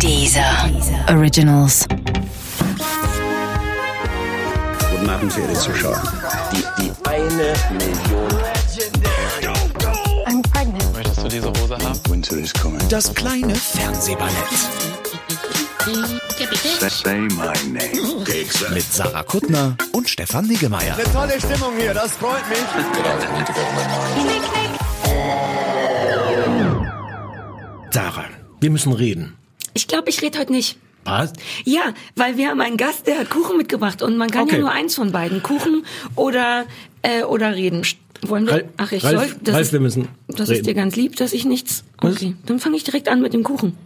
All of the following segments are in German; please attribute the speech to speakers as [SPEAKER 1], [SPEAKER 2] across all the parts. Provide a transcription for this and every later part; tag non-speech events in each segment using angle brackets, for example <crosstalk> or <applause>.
[SPEAKER 1] Dieser Originals.
[SPEAKER 2] Guten Abend, verehrte Zuschauer.
[SPEAKER 3] Die, die eine Million.
[SPEAKER 4] I'm pregnant.
[SPEAKER 5] Möchtest du diese Hose haben?
[SPEAKER 2] Winter is coming.
[SPEAKER 6] Das kleine Fernsehballett
[SPEAKER 2] Say my name.
[SPEAKER 6] mit Sarah Kuttner und Stefan Niggemeier.
[SPEAKER 7] Tolle Stimmung hier, das freut mich.
[SPEAKER 8] Sarah, wir müssen reden.
[SPEAKER 9] Ich glaube, ich rede heute nicht.
[SPEAKER 8] Was?
[SPEAKER 9] Ja, weil wir haben einen Gast, der hat Kuchen mitgebracht und man kann
[SPEAKER 8] Okay.
[SPEAKER 9] ja nur eins von beiden, Kuchen oder äh, oder reden. Wollen wir? Ach, ich
[SPEAKER 8] Ralf,
[SPEAKER 9] soll. Das,
[SPEAKER 8] Ralf,
[SPEAKER 9] ist,
[SPEAKER 8] wir müssen
[SPEAKER 9] das
[SPEAKER 8] reden.
[SPEAKER 9] ist dir ganz lieb, dass ich nichts.
[SPEAKER 8] Was?
[SPEAKER 9] Okay, dann fange ich direkt an mit dem Kuchen.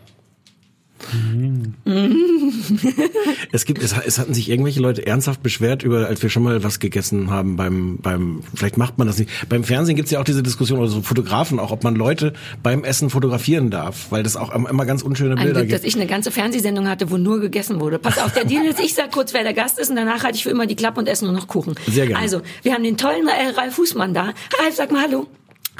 [SPEAKER 8] Es gibt, es, es hatten sich irgendwelche Leute ernsthaft beschwert über, als wir schon mal was gegessen haben beim, beim, vielleicht macht man das nicht. Beim Fernsehen gibt's ja auch diese Diskussion, oder so Fotografen auch, ob man Leute beim Essen fotografieren darf, weil das auch immer ganz unschöne Bilder
[SPEAKER 9] Glück, dass
[SPEAKER 8] gibt.
[SPEAKER 9] ich eine ganze Fernsehsendung hatte, wo nur gegessen wurde. Pass auf, der Deal ist, ich sag kurz, wer der Gast ist und danach halte ich für immer die Klappe und esse nur noch Kuchen.
[SPEAKER 8] Sehr gerne.
[SPEAKER 9] Also, wir haben den tollen äh, Ralf Fußmann da. Ralf, sag mal Hallo.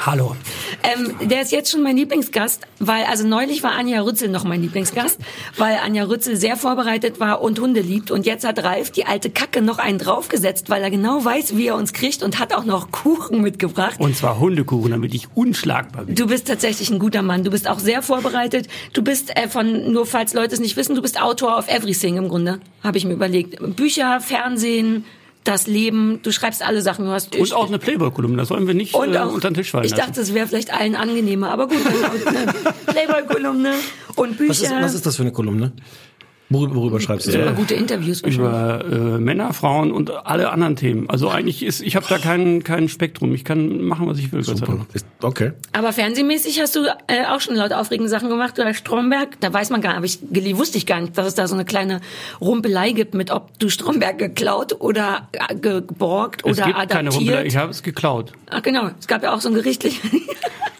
[SPEAKER 6] Hallo.
[SPEAKER 9] Ähm, der ist jetzt schon mein Lieblingsgast, weil, also neulich war Anja Rützel noch mein Lieblingsgast, weil Anja Rützel sehr vorbereitet war und Hunde liebt. Und jetzt hat Ralf die alte Kacke noch einen draufgesetzt, weil er genau weiß, wie er uns kriegt und hat auch noch Kuchen mitgebracht.
[SPEAKER 10] Und zwar Hundekuchen, damit ich unschlagbar bin.
[SPEAKER 9] Du bist tatsächlich ein guter Mann. Du bist auch sehr vorbereitet. Du bist äh, von, nur falls Leute es nicht wissen, du bist Autor of Everything im Grunde, habe ich mir überlegt. Bücher, Fernsehen, das Leben, du schreibst alle Sachen. Du hast
[SPEAKER 10] Und auch eine Playboy-Kolumne, das sollen wir nicht
[SPEAKER 9] und
[SPEAKER 10] äh,
[SPEAKER 9] auch,
[SPEAKER 10] unter den Tisch fallen
[SPEAKER 9] ich
[SPEAKER 10] lassen.
[SPEAKER 9] dachte, es wäre vielleicht allen angenehmer, aber gut, dann eine <laughs> Playboy-Kolumne und Bücher.
[SPEAKER 8] Was ist, was ist das für eine Kolumne? Worüber, worüber schreibst du?
[SPEAKER 9] Super gute Interviews
[SPEAKER 10] über äh, Männer, Frauen und alle anderen Themen. Also eigentlich ist, ich habe da kein, kein Spektrum. Ich kann machen, was ich will.
[SPEAKER 8] Ist, okay.
[SPEAKER 9] Aber fernsehmäßig hast du äh, auch schon laut aufregende Sachen gemacht. Oder Stromberg, da weiß man gar nicht, aber ich wusste ich gar nicht, dass es da so eine kleine Rumpelei gibt mit, ob du Stromberg geklaut oder äh, geborgt
[SPEAKER 10] Es
[SPEAKER 9] oder
[SPEAKER 10] gibt keine Rumpelei,
[SPEAKER 9] adaptiert.
[SPEAKER 10] ich habe es geklaut.
[SPEAKER 9] Ach genau, es gab ja auch so ein gerichtlich. <laughs>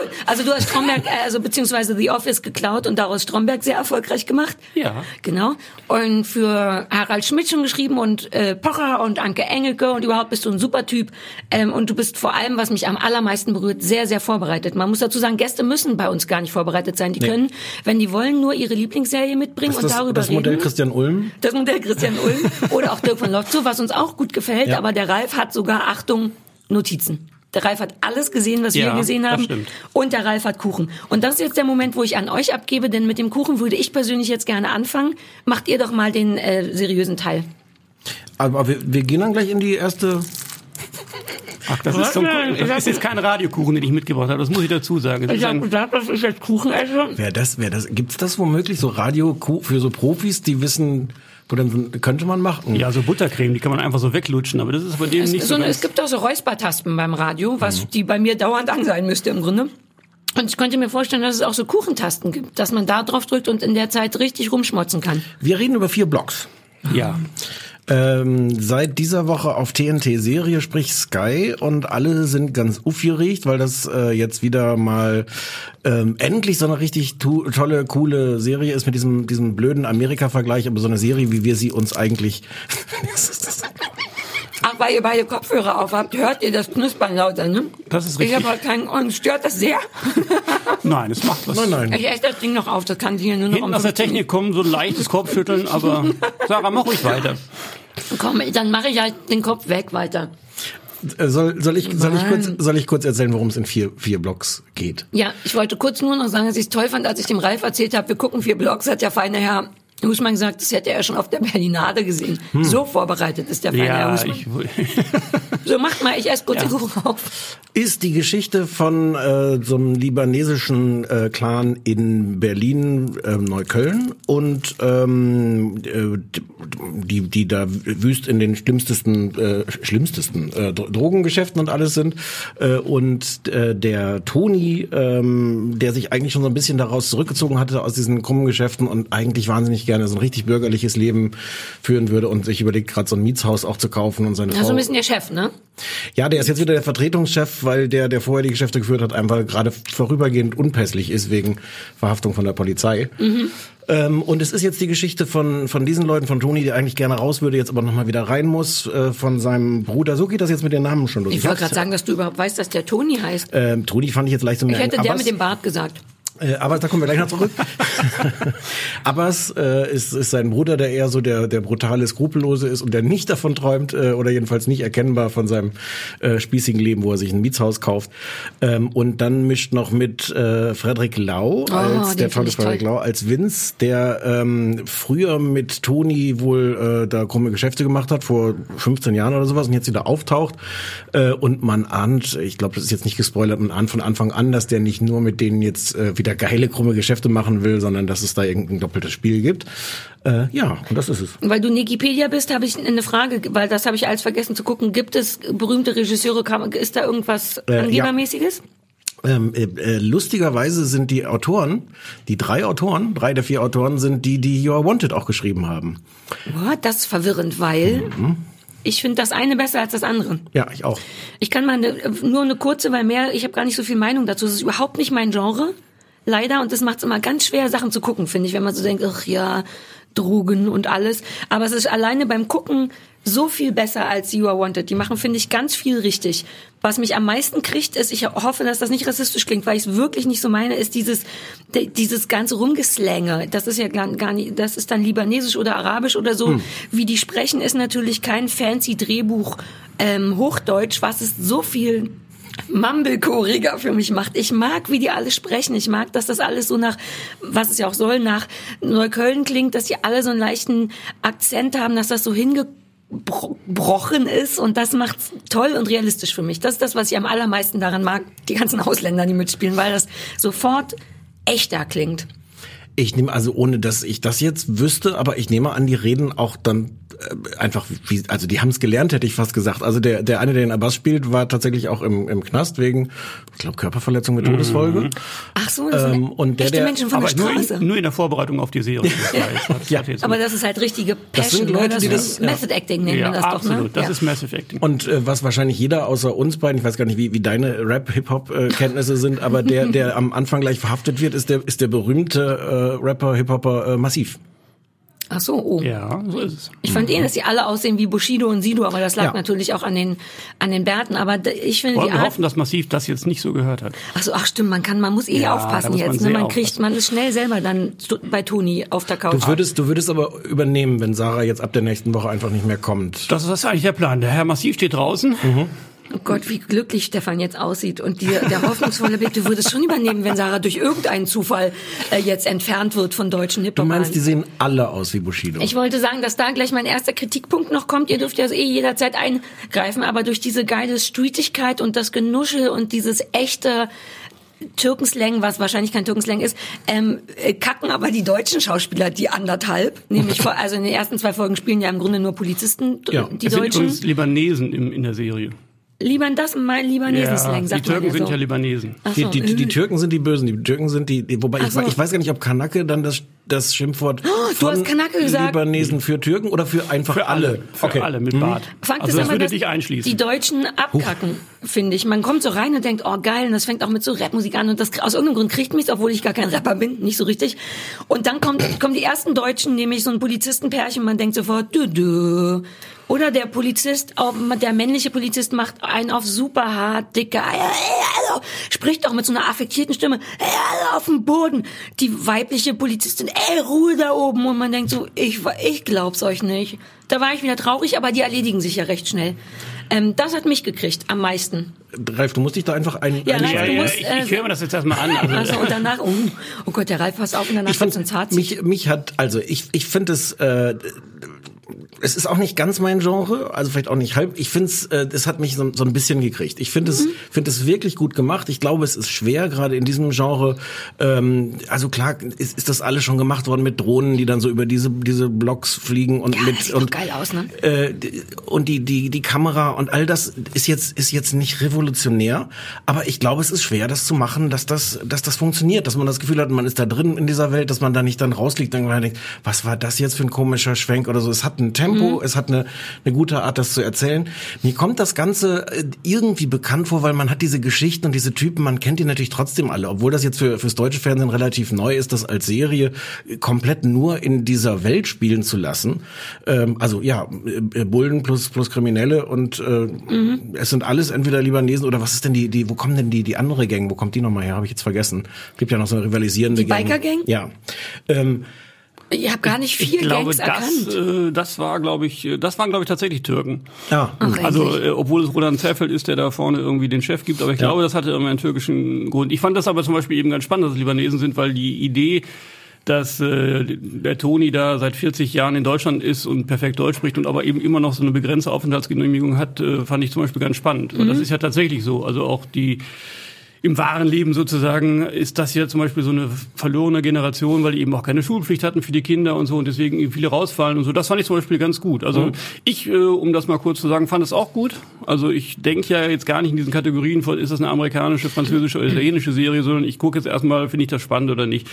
[SPEAKER 9] cool. Also du hast Stromberg, äh, also beziehungsweise The Office geklaut und daraus Stromberg sehr erfolgreich gemacht.
[SPEAKER 10] Ja.
[SPEAKER 9] Genau. Und für Harald Schmidt schon geschrieben und äh, Pocher und Anke Engelke und überhaupt bist du ein super Typ. Ähm, und du bist vor allem, was mich am allermeisten berührt, sehr, sehr vorbereitet. Man muss dazu sagen, Gäste müssen bei uns gar nicht vorbereitet sein. Die können, wenn die wollen, nur ihre Lieblingsserie mitbringen
[SPEAKER 8] Ist
[SPEAKER 9] und
[SPEAKER 8] das
[SPEAKER 9] darüber
[SPEAKER 8] das Modell
[SPEAKER 9] reden.
[SPEAKER 8] Christian Ulm?
[SPEAKER 9] Das Modell Christian Ulm <laughs> oder auch Dirk von Lofzow, was uns auch gut gefällt.
[SPEAKER 8] Ja.
[SPEAKER 9] Aber der Ralf hat sogar, Achtung, Notizen. Der Ralf hat alles gesehen, was
[SPEAKER 10] Ja,
[SPEAKER 9] wir gesehen
[SPEAKER 10] das
[SPEAKER 9] haben.
[SPEAKER 10] stimmt.
[SPEAKER 9] Und der Ralf hat Kuchen. Und das ist jetzt der Moment, wo ich an euch abgebe, denn mit dem Kuchen würde ich persönlich jetzt gerne anfangen. Macht ihr doch mal den äh, seriösen Teil.
[SPEAKER 8] Aber wir, wir gehen dann gleich in die erste.
[SPEAKER 10] Ach, das ist, so ein, das ist jetzt kein Radiokuchen, den ich mitgebracht habe. Das muss ich dazu sagen. Das ist ein,
[SPEAKER 9] gesagt, dass ich jetzt Kuchen esse.
[SPEAKER 8] Wer das, wer das, gibt's das womöglich so Radio für so Profis, die wissen, so- könnte man machen?
[SPEAKER 10] ja, so Buttercreme, die kann man einfach so weglutschen, aber das ist bei dem
[SPEAKER 9] Es,
[SPEAKER 10] nicht
[SPEAKER 9] so,
[SPEAKER 10] so
[SPEAKER 9] es gibt auch so Räuspertaspen beim Radio, was
[SPEAKER 8] Mhm.
[SPEAKER 9] die bei mir dauernd an sein müsste im Grunde. Und ich könnte mir vorstellen, dass es auch so Kuchentasten gibt, dass man da drauf drückt und in der Zeit richtig rumschmotzen kann.
[SPEAKER 8] Wir reden über vier Blogs.
[SPEAKER 10] Ja.
[SPEAKER 8] Ähm, seit dieser Woche auf TNT Serie, sprich Sky, und alle sind ganz aufgeregt, weil das äh, jetzt wieder mal ähm, endlich so eine richtig tolle, coole Serie ist mit diesem diesem blöden Amerika-Vergleich, aber so eine Serie, wie wir sie uns eigentlich. <laughs>
[SPEAKER 9] Ach, weil ihr beide Kopfhörer auf habt, hört ihr das Knuspern lauter, ne?
[SPEAKER 10] Das ist
[SPEAKER 9] Ich
[SPEAKER 10] richtig.
[SPEAKER 9] habe halt keinen, und stört das sehr? <laughs>
[SPEAKER 10] Nein, es macht was.
[SPEAKER 8] nein, nein.
[SPEAKER 9] Ich esse das Ding noch auf, das kann sich hier nur noch
[SPEAKER 10] Hinten
[SPEAKER 9] um
[SPEAKER 10] aus der
[SPEAKER 9] 15
[SPEAKER 10] Technik kommen so ein leichtes Kopfschütteln, aber <laughs> Sarah, mach ruhig weiter.
[SPEAKER 9] Komm, dann mache ich halt den Kopf weg weiter.
[SPEAKER 8] Äh, Soll, soll ich soll ich kurz soll ich kurz erzählen, worum es in vier vier Blogs geht?
[SPEAKER 9] Ja, ich wollte kurz nur noch sagen, dass ich es toll fand, als ich dem Ralf erzählt habe, wir gucken vier Blogs, hat der feine Herr Husmann gesagt, das hätte er schon auf der Berlinade gesehen. So vorbereitet ist der Herr
[SPEAKER 10] Ja,
[SPEAKER 9] Husmann.
[SPEAKER 10] ich, <laughs>
[SPEAKER 9] So, macht mal, ich esse kurz
[SPEAKER 10] Ja.
[SPEAKER 9] den Kuchen auf.
[SPEAKER 8] ist die Geschichte von äh, so einem libanesischen äh, Clan in Berlin, ähm, Neukölln und ähm, äh, die die da wüst in den schlimmstesten äh, schlimmstesten äh, Dro- Drogengeschäften und alles sind äh, und äh, der Toni, ähm, der sich eigentlich schon so ein bisschen daraus zurückgezogen hatte aus diesen krummen Geschäften und eigentlich wahnsinnig gerne so ein richtig bürgerliches Leben führen würde und sich überlegt gerade so ein Mietshaus auch zu kaufen und seine
[SPEAKER 9] Ja, so
[SPEAKER 8] Frau
[SPEAKER 9] ein bisschen der Chef, ne?
[SPEAKER 8] ja, der ist jetzt wieder der Vertretungschef, weil der, der vorher die Geschäfte geführt hat, einfach gerade vorübergehend unpässlich ist wegen Verhaftung von der Polizei. Ähm, und es ist jetzt die Geschichte von, von diesen Leuten, von Toni, der eigentlich gerne raus würde, jetzt aber nochmal wieder rein muss, äh, von seinem Bruder. So geht das jetzt mit den Namen schon los.
[SPEAKER 9] Ich wollte gerade sagen, dass du überhaupt weißt, dass der Toni heißt.
[SPEAKER 8] ähm, Toni fand ich jetzt leicht zu
[SPEAKER 9] Ich hätte der
[SPEAKER 8] aber
[SPEAKER 9] mit dem Bart gesagt.
[SPEAKER 8] Äh, aber da kommen wir gleich noch zurück. <laughs> Abbas äh, ist, ist sein Bruder, der eher so der, der brutale, skrupellose ist und der nicht davon träumt äh, oder jedenfalls nicht erkennbar von seinem äh, spießigen Leben, wo er sich ein Mietshaus kauft. Ähm, und dann mischt noch mit äh, Frederik Lau als
[SPEAKER 9] den
[SPEAKER 8] der tolle Frederik. Lau als Vince, der ähm, früher mit Toni wohl äh, da krumme Geschäfte gemacht hat vor 15 Jahren oder sowas und jetzt wieder auftaucht äh, und man ahnt, ich glaube, das ist jetzt nicht gespoilert, man ahnt von Anfang an, dass der nicht nur mit denen jetzt äh, wieder geile krumme Geschäfte machen will, sondern dass es da irgendein doppeltes Spiel gibt. Äh, ja, und das ist es.
[SPEAKER 9] Weil du Wikipedia bist, habe ich eine Frage, weil das habe ich alles vergessen zu gucken. Gibt es berühmte Regisseure? Ist da irgendwas
[SPEAKER 8] Äh, ja.
[SPEAKER 9] Angebermäßiges?
[SPEAKER 8] Ähm, äh, äh, lustigerweise sind die Autoren, die drei Autoren, drei der vier Autoren sind die, die You Are Wanted auch geschrieben haben.
[SPEAKER 9] Boah, das ist verwirrend, weil
[SPEAKER 8] Mhm.
[SPEAKER 9] ich finde das eine besser als das andere.
[SPEAKER 8] Ja, ich auch.
[SPEAKER 9] Ich kann mal eine, nur eine kurze, weil mehr, ich habe gar nicht so viel Meinung dazu. Es ist überhaupt nicht mein Genre, leider. Und das macht es immer ganz schwer, Sachen zu gucken, finde ich, wenn man so denkt, ach ja, Drogen und alles. Aber es ist alleine beim Gucken so viel besser als You Are Wanted. Die machen, finde ich, ganz viel richtig. Was mich am meisten kriegt, ist, ich hoffe, dass das nicht rassistisch klingt, weil ich es wirklich nicht so meine, ist dieses, dieses ganze Rumgeslänge. Das ist ja gar, gar nicht, das ist dann libanesisch oder arabisch oder so. Wie die sprechen, ist natürlich kein fancy Drehbuch ähm, Hochdeutsch, was ist so viel Mumblechoreiger für mich macht. Ich mag, wie die alle sprechen. Ich mag, dass das alles so nach, was es ja auch soll, nach Neukölln klingt, dass die alle so einen leichten Akzent haben, dass das so hingebrochen ist und das macht's toll und realistisch für mich. Das ist das, was ich am allermeisten daran mag, die ganzen Ausländer, die mitspielen, weil das sofort echter klingt.
[SPEAKER 8] Ich nehme also, ohne dass ich das jetzt wüsste, aber ich nehme an, die reden auch dann einfach, wie, also die haben es gelernt, hätte ich fast gesagt. Also der, der eine, der den Abbas spielt, war tatsächlich auch im, im Knast wegen, ich glaube, Körperverletzung mit Todesfolge.
[SPEAKER 9] Ach so, das
[SPEAKER 8] Ähm, und der,
[SPEAKER 9] echte
[SPEAKER 8] der-
[SPEAKER 9] Menschen von
[SPEAKER 10] Aber
[SPEAKER 9] der
[SPEAKER 10] nur
[SPEAKER 9] Straße.
[SPEAKER 10] in, nur in der Vorbereitung auf die Serie. Das <laughs>
[SPEAKER 8] Ja.
[SPEAKER 9] aber das ist halt richtige
[SPEAKER 8] Das sind
[SPEAKER 9] Passion.
[SPEAKER 8] Leute,
[SPEAKER 9] ne? das
[SPEAKER 8] die
[SPEAKER 9] ist
[SPEAKER 8] das- ja.
[SPEAKER 9] Method Acting nennen
[SPEAKER 10] ja,
[SPEAKER 9] wir das
[SPEAKER 10] absolut.
[SPEAKER 9] doch, ne?
[SPEAKER 10] Das
[SPEAKER 9] ja.
[SPEAKER 10] ist Massive Acting.
[SPEAKER 8] Und äh, was wahrscheinlich jeder außer uns beiden, ich weiß gar nicht, wie, wie deine Rap-Hip-Hop-Kenntnisse sind, aber der, der am Anfang gleich verhaftet wird, ist der, ist der berühmte äh, Rapper, Hip-Hopper äh, Massiv.
[SPEAKER 9] Ach so, oh.
[SPEAKER 10] ja, so ist es.
[SPEAKER 9] Ich fand eh, dass die alle aussehen wie Bushido und Sido, aber das lag
[SPEAKER 8] Ja.
[SPEAKER 9] natürlich auch an den an den Bärten. Aber ich finde
[SPEAKER 10] Wollen
[SPEAKER 9] die
[SPEAKER 10] wir
[SPEAKER 9] Art.
[SPEAKER 10] hoffen, dass Massiv das jetzt nicht so gehört hat.
[SPEAKER 9] Ach so, ach stimmt, man kann, man muss eh
[SPEAKER 10] Ja,
[SPEAKER 9] aufpassen
[SPEAKER 10] muss man
[SPEAKER 9] jetzt. Ne? Man kriegt,
[SPEAKER 10] aufpassen.
[SPEAKER 9] man ist schnell selber dann bei Toni auf der Couch.
[SPEAKER 8] Du würdest, du würdest aber übernehmen, wenn Sarah jetzt ab der nächsten Woche einfach nicht mehr kommt.
[SPEAKER 10] Das ist eigentlich der Plan. Der Herr Massiv steht draußen.
[SPEAKER 9] Oh Gott, wie glücklich Stefan jetzt aussieht und die, der hoffnungsvolle Blick. Du würdest schon übernehmen, wenn Sarah durch irgendeinen Zufall äh, jetzt entfernt wird von deutschen hip
[SPEAKER 8] Du meinst, die sehen alle aus wie Bushido.
[SPEAKER 9] Ich wollte sagen, dass da gleich mein erster Kritikpunkt noch kommt. Ihr dürft ja eh jederzeit eingreifen, aber durch diese geile Streetigkeit und das Genuschel und dieses echte Türkenslang, was wahrscheinlich kein Türkenslang ist, ähm, äh, kacken aber die deutschen Schauspieler die anderthalb. Nämlich <laughs> vor, also in den ersten zwei Folgen spielen ja im Grunde nur Polizisten,
[SPEAKER 8] Ja.
[SPEAKER 9] die
[SPEAKER 10] es sind
[SPEAKER 9] Deutschen.
[SPEAKER 10] übrigens Libanesen im, in der Serie.
[SPEAKER 9] Lieber das, mein Libanesen-Slang,
[SPEAKER 10] die
[SPEAKER 9] sagt
[SPEAKER 10] Türken
[SPEAKER 9] man ja
[SPEAKER 10] sind
[SPEAKER 9] so.
[SPEAKER 10] ja Libanesen.
[SPEAKER 9] Ach
[SPEAKER 8] Die,
[SPEAKER 9] so.
[SPEAKER 8] die, die Türken sind die Bösen, die Türken sind die, die wobei ich,
[SPEAKER 9] so.
[SPEAKER 8] ich weiß gar nicht, ob Kanake dann das, das Schimpfwort
[SPEAKER 9] du
[SPEAKER 8] von
[SPEAKER 9] hast Kanake gesagt.
[SPEAKER 8] Libanesen für Türken oder für einfach
[SPEAKER 10] Für alle. Für
[SPEAKER 8] Okay.
[SPEAKER 10] alle mit Bart.
[SPEAKER 9] Fakt
[SPEAKER 10] also
[SPEAKER 9] ist
[SPEAKER 10] das
[SPEAKER 9] aber,
[SPEAKER 10] würde
[SPEAKER 9] dass
[SPEAKER 10] dich einschließen.
[SPEAKER 9] die Deutschen abkacken, finde ich. Man kommt so rein und denkt, oh geil, und das fängt auch mit so Rapmusik an und das aus irgendeinem Grund kriegt mich, obwohl ich gar kein Rapper bin, nicht so richtig. Und dann kommt, kommen die ersten Deutschen, nämlich so ein Polizistenpärchen, man denkt sofort, du, du. Oder der Polizist, der männliche Polizist macht einen auf super hart, dicke, spricht auch mit so einer affektierten Stimme, ey, alle auf dem Boden. Die weibliche Polizistin, ey, Ruhe da oben. Und man denkt so, ich, ich glaub's euch nicht. Da war ich wieder traurig, aber die erledigen sich ja recht schnell. Ähm, das hat mich gekriegt, am meisten.
[SPEAKER 8] Ralf, du musst dich da einfach ein,
[SPEAKER 9] Ja,
[SPEAKER 8] ein
[SPEAKER 9] Ralf,
[SPEAKER 10] ja,
[SPEAKER 9] du
[SPEAKER 10] ja,
[SPEAKER 9] musst,
[SPEAKER 10] ich,
[SPEAKER 9] äh,
[SPEAKER 10] ich höre mir das jetzt erstmal an. Also,
[SPEAKER 9] Also, und danach, oh, oh Gott, der Ralf passt auf und danach
[SPEAKER 8] ich fand,
[SPEAKER 9] wird's uns hart.
[SPEAKER 8] mich, mich hat, also ich, ich finde es, äh, es ist auch nicht ganz mein Genre, also vielleicht auch nicht halb. Ich finde es, äh, es hat mich so, so ein bisschen gekriegt. Ich finde es, finde es wirklich gut gemacht. Ich glaube, es ist schwer, gerade in diesem Genre. Ähm, also klar, ist, ist das alles schon gemacht worden mit Drohnen, die dann so über diese diese Blocks fliegen und
[SPEAKER 9] Ja,
[SPEAKER 8] mit
[SPEAKER 9] das sieht
[SPEAKER 8] und
[SPEAKER 9] geil aus, ne?
[SPEAKER 8] äh, und die die die Kamera und all das ist jetzt ist jetzt nicht revolutionär, aber ich glaube, es ist schwer, das zu machen, dass das dass das funktioniert, dass man das Gefühl hat, man ist da drin in dieser Welt, dass man da nicht dann rausliegt, dann denkt, was war das jetzt für ein komischer Schwenk oder so. Es hat ein Tempo mhm. es hat eine, eine gute Art, das zu erzählen. Mir kommt das Ganze äh, irgendwie bekannt vor, weil man hat diese Geschichten und diese Typen, man kennt die natürlich trotzdem alle, obwohl das jetzt für, fürs deutsche Fernsehen relativ neu ist, das als Serie komplett nur in dieser Welt spielen zu lassen. Ähm, also ja, äh, Bullen plus plus Kriminelle und äh, mhm. es sind alles entweder Libanesen oder was ist denn die die wo kommen denn die die andere Gang? Wo kommt die nochmal her? Habe ich jetzt vergessen. Gibt ja noch so eine rivalisierende
[SPEAKER 9] die Gang. Biker Gang?
[SPEAKER 8] Ja. Ähm,
[SPEAKER 9] ich habe gar nicht viel
[SPEAKER 10] ich glaube,
[SPEAKER 9] Gangs
[SPEAKER 10] das,
[SPEAKER 9] erkannt.
[SPEAKER 10] Äh, das war, glaube ich, äh, das waren, glaube ich, tatsächlich Türken.
[SPEAKER 8] Ja.
[SPEAKER 9] Ach,
[SPEAKER 10] also, äh, obwohl es Roland Zerfeld ist, der da vorne irgendwie den Chef gibt, aber ich ja. glaube, das hatte irgendwie einen türkischen Grund. Ich fand das aber zum Beispiel eben ganz spannend, dass es Libanesen sind, weil die Idee, dass äh, der Toni da seit 40 Jahren in Deutschland ist und perfekt Deutsch spricht und aber eben immer noch so eine begrenzte Aufenthaltsgenehmigung hat, äh, fand ich zum Beispiel ganz spannend. Mhm. Und das ist ja tatsächlich so. Also auch die im wahren Leben sozusagen ist das ja zum Beispiel so eine verlorene Generation, weil die eben auch keine Schulpflicht hatten für die Kinder und so und deswegen viele rausfallen und so. Das fand ich zum Beispiel ganz gut. Also mhm. ich, äh, um das mal kurz zu sagen, fand es auch gut. Also ich denke ja jetzt gar nicht in diesen Kategorien von, ist das eine amerikanische, französische oder italienische Serie, sondern ich gucke jetzt erstmal, finde ich das spannend oder nicht.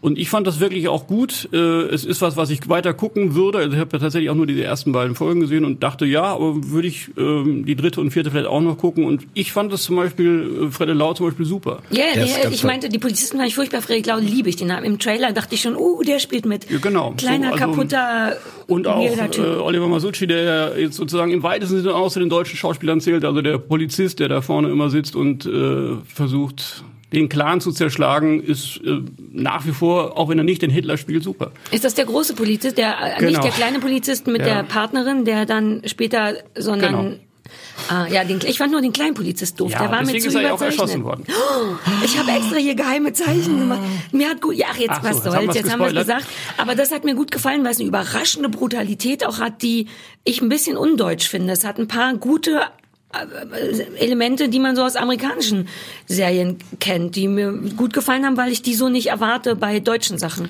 [SPEAKER 10] Und ich fand das wirklich auch gut. Äh, es ist was, was ich weiter gucken würde. Also ich habe ja tatsächlich auch nur diese ersten beiden Folgen gesehen und dachte, ja, aber würde ich ähm, die dritte und vierte vielleicht auch noch gucken. Und ich fand das zum Beispiel, äh, Fredde Lau zum Beispiel super.
[SPEAKER 9] Ja, yeah, yeah, ich meinte, die Polizisten waren ich furchtbar. Fredde Lau liebe ich den. Im Trailer dachte ich schon, uh, der spielt mit.
[SPEAKER 10] Ja, genau.
[SPEAKER 9] Kleiner, so, also, kaputter
[SPEAKER 10] Und auch äh, Oliver Masucci, der ja jetzt sozusagen im weitesten Sinne auch zu den deutschen Schauspielern zählt. Also der Polizist, der da vorne immer sitzt und äh, versucht den Clan zu zerschlagen, ist äh, nach wie vor, auch wenn er nicht den Hitler spielt, super.
[SPEAKER 9] Ist das der große Polizist, der äh, genau. nicht der kleine Polizist mit ja. der Partnerin, der dann später, sondern genau. Ah, ja, den, ich fand nur den kleinen Polizist doof.
[SPEAKER 10] Ja,
[SPEAKER 9] der war mir zu
[SPEAKER 10] ist er auch erschossen worden.
[SPEAKER 9] Oh, ich habe extra hier geheime Zeichen gemacht. Mir hat gut, ja, ach, jetzt ach was so, soll's, jetzt haben wir es gesagt. Aber das hat mir gut gefallen, weil es eine überraschende Brutalität auch hat, die ich ein bisschen undeutsch finde. Es hat ein paar gute Elemente, die man so aus amerikanischen Serien kennt, die mir gut gefallen haben, weil ich die so nicht erwarte bei deutschen Sachen.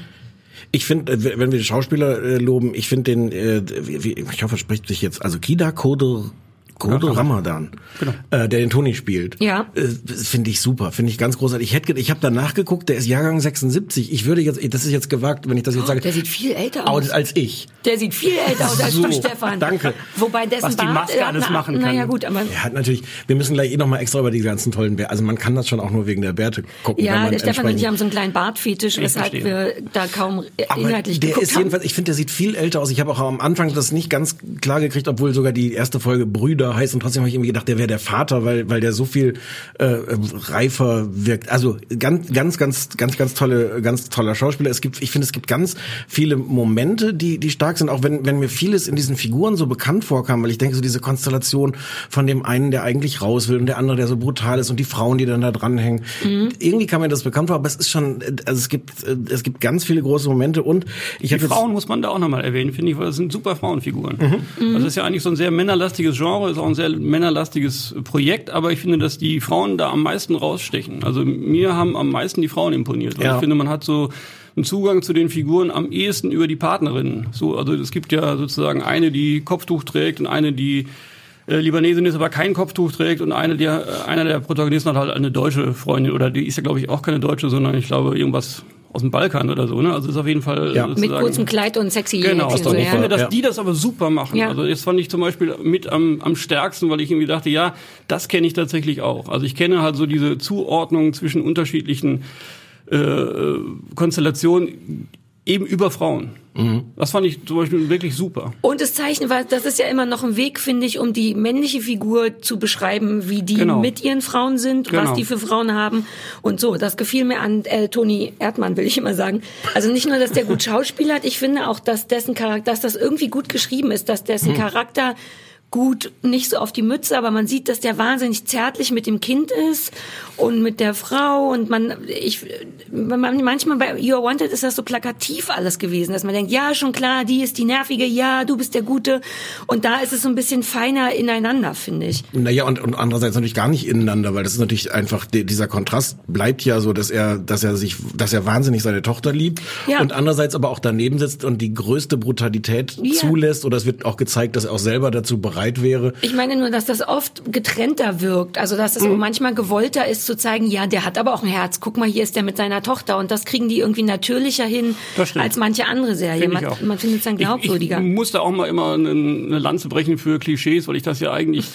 [SPEAKER 8] Ich finde, äh, wenn wir die Schauspieler äh, loben, ich finde den, äh, ich hoffe, es spricht sich jetzt, also Kida Koder Kodo ja, Ramadan, genau. äh, der den Toni spielt.
[SPEAKER 9] Ja.
[SPEAKER 8] Äh, finde ich super, finde ich ganz großartig. Ich hätte, ich habe danach geguckt, der ist Jahrgang 76. Ich würde jetzt, das ist jetzt gewagt, wenn ich das jetzt sage.
[SPEAKER 9] Der sieht viel älter aus
[SPEAKER 8] als ich.
[SPEAKER 9] Der sieht viel älter aus als so, du, Stefan.
[SPEAKER 8] Danke.
[SPEAKER 9] Wobei dessen
[SPEAKER 10] Was die Maske
[SPEAKER 9] Bart,
[SPEAKER 10] alles machen kann.
[SPEAKER 9] Naja gut, aber
[SPEAKER 8] er hat natürlich. Wir müssen gleich eh noch mal extra über die ganzen tollen Bärte. Also man kann das schon auch nur wegen der Bärte gucken.
[SPEAKER 9] Ja, der Stefan und ich haben so einen kleinen Bartfetisch, weshalb wir da kaum aber inhaltlich
[SPEAKER 8] der ist jedenfalls. Ich finde, der sieht viel älter aus. Ich habe auch am Anfang das nicht ganz klar gekriegt, obwohl sogar die erste Folge Brüder heißt und trotzdem habe ich irgendwie gedacht, der wäre der Vater, weil weil der so viel äh, reifer wirkt. Also ganz ganz ganz ganz ganz tolle ganz toller Schauspieler. Es gibt ich finde es gibt ganz viele Momente, die die stark sind, auch wenn wenn mir vieles in diesen Figuren so bekannt vorkam, weil ich denke so diese Konstellation von dem einen, der eigentlich raus will und der andere, der so brutal ist und die Frauen, die dann da dranhängen. Mhm. Irgendwie kam mir das bekannt vor, aber es ist schon also es gibt es gibt ganz viele große Momente und ich
[SPEAKER 10] die Frauen muss man da auch nochmal erwähnen, finde ich, weil das sind super Frauenfiguren. Mhm. Also das ist ja eigentlich so ein sehr männerlastiges Genre, ist auch ein sehr männerlastiges Projekt, aber ich finde, dass die Frauen da am meisten rausstechen. Also mir haben am meisten die Frauen imponiert. Weil ja. ich finde, man hat so einen Zugang zu den Figuren am ehesten über die Partnerinnen. So, also es gibt ja sozusagen eine, die Kopftuch trägt und eine, die äh, Libanesin ist, aber kein Kopftuch trägt und eine der, äh, einer der Protagonisten hat halt eine deutsche Freundin oder die ist ja glaube ich auch keine deutsche, sondern ich glaube irgendwas aus dem Balkan oder so, ne? Also ist auf jeden Fall
[SPEAKER 9] ja. mit kurzem Kleid und sexy.
[SPEAKER 10] Genau. Aus
[SPEAKER 9] so,
[SPEAKER 10] ich finde, dass ja. die das aber super machen. Ja. Also das fand ich zum Beispiel mit am, am stärksten, weil ich irgendwie dachte, ja, das kenne ich tatsächlich auch. Also ich kenne halt so diese Zuordnung zwischen unterschiedlichen äh, Konstellationen eben über Frauen. Mhm. Das fand ich zum Beispiel wirklich super.
[SPEAKER 9] Und das Zeichen war, das ist ja immer noch ein Weg, finde ich, um die männliche Figur zu beschreiben, wie die genau. mit ihren Frauen sind, genau. was die für Frauen haben und so. Das gefiel mir an äh, Toni Erdmann, will ich immer sagen. Also nicht nur, dass der gut <laughs> Schauspiel hat, ich finde auch, dass dessen Charakter, dass das irgendwie gut geschrieben ist, dass dessen mhm. Charakter gut, nicht so auf die Mütze, aber man sieht, dass der wahnsinnig zärtlich mit dem Kind ist und mit der Frau und man, ich, man, manchmal bei You're Wanted ist das so plakativ alles gewesen, dass man denkt, ja, schon klar, die ist die Nervige, ja, du bist der Gute und da ist es so ein bisschen feiner ineinander, finde ich.
[SPEAKER 8] Naja, und, und andererseits natürlich gar nicht ineinander, weil das ist natürlich einfach, dieser Kontrast bleibt ja so, dass er, dass er sich, dass er wahnsinnig seine Tochter liebt ja. und andererseits aber auch daneben sitzt und die größte Brutalität ja. zulässt oder es wird auch gezeigt, dass er auch selber dazu bereit bereit wäre.
[SPEAKER 9] Ich meine nur, dass das oft getrennter wirkt. Also, dass es
[SPEAKER 8] Mhm.
[SPEAKER 9] manchmal gewollter ist zu zeigen, ja, der hat aber auch ein Herz. Guck mal, hier ist der mit seiner Tochter. Und das kriegen die irgendwie natürlicher hin als manche andere Serie.
[SPEAKER 10] Find ich
[SPEAKER 9] Man, man findet es dann glaubwürdiger.
[SPEAKER 10] Ich, ich musste auch mal immer eine, eine Lanze brechen für Klischees, weil ich das ja eigentlich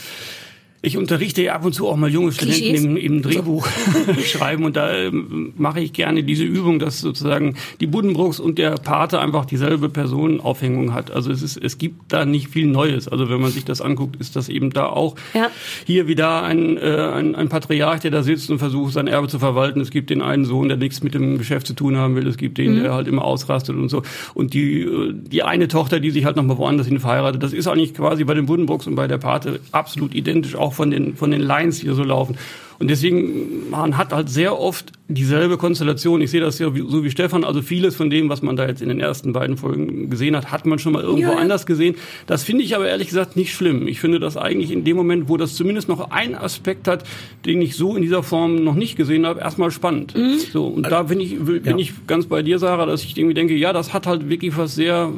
[SPEAKER 10] ich unterrichte ja ab und zu auch mal junge Studenten
[SPEAKER 9] Klischees?
[SPEAKER 10] im, im Drehbuch <laughs> schreiben und da ähm, mache ich gerne diese Übung, dass sozusagen die Buddenbrooks und der Pate einfach dieselbe Personenaufhängung hat. Also es ist, es gibt da nicht viel Neues. Also wenn man sich das anguckt, ist das eben da auch
[SPEAKER 9] Ja.
[SPEAKER 10] hier wieder ein, äh, ein, ein Patriarch, der da sitzt und versucht, sein Erbe zu verwalten. Es gibt den einen Sohn, der nichts mit dem Geschäft zu tun haben will. Es gibt den, der halt immer ausrastet und so. Und die, äh, die eine Tochter, die sich halt noch mal woanders hin verheiratet, das ist eigentlich quasi bei den Buddenbrooks und bei der Pate absolut identisch, auch von den, von den Lines, die hier so laufen. Und deswegen, man hat halt sehr oft dieselbe Konstellation. Ich sehe das ja so wie Stefan. Also vieles von dem, was man da jetzt in den ersten beiden Folgen gesehen hat, hat man schon mal irgendwo
[SPEAKER 9] Ja.
[SPEAKER 10] anders gesehen. Das finde ich aber ehrlich gesagt nicht schlimm. Ich finde das eigentlich in dem Moment, wo das zumindest noch einen Aspekt hat, den ich so in dieser Form noch nicht gesehen habe, erstmal spannend. So, und da bin ich, bin
[SPEAKER 8] Ja.
[SPEAKER 10] ich ganz bei dir, Sarah, dass ich irgendwie denke, ja, das hat halt wirklich was sehr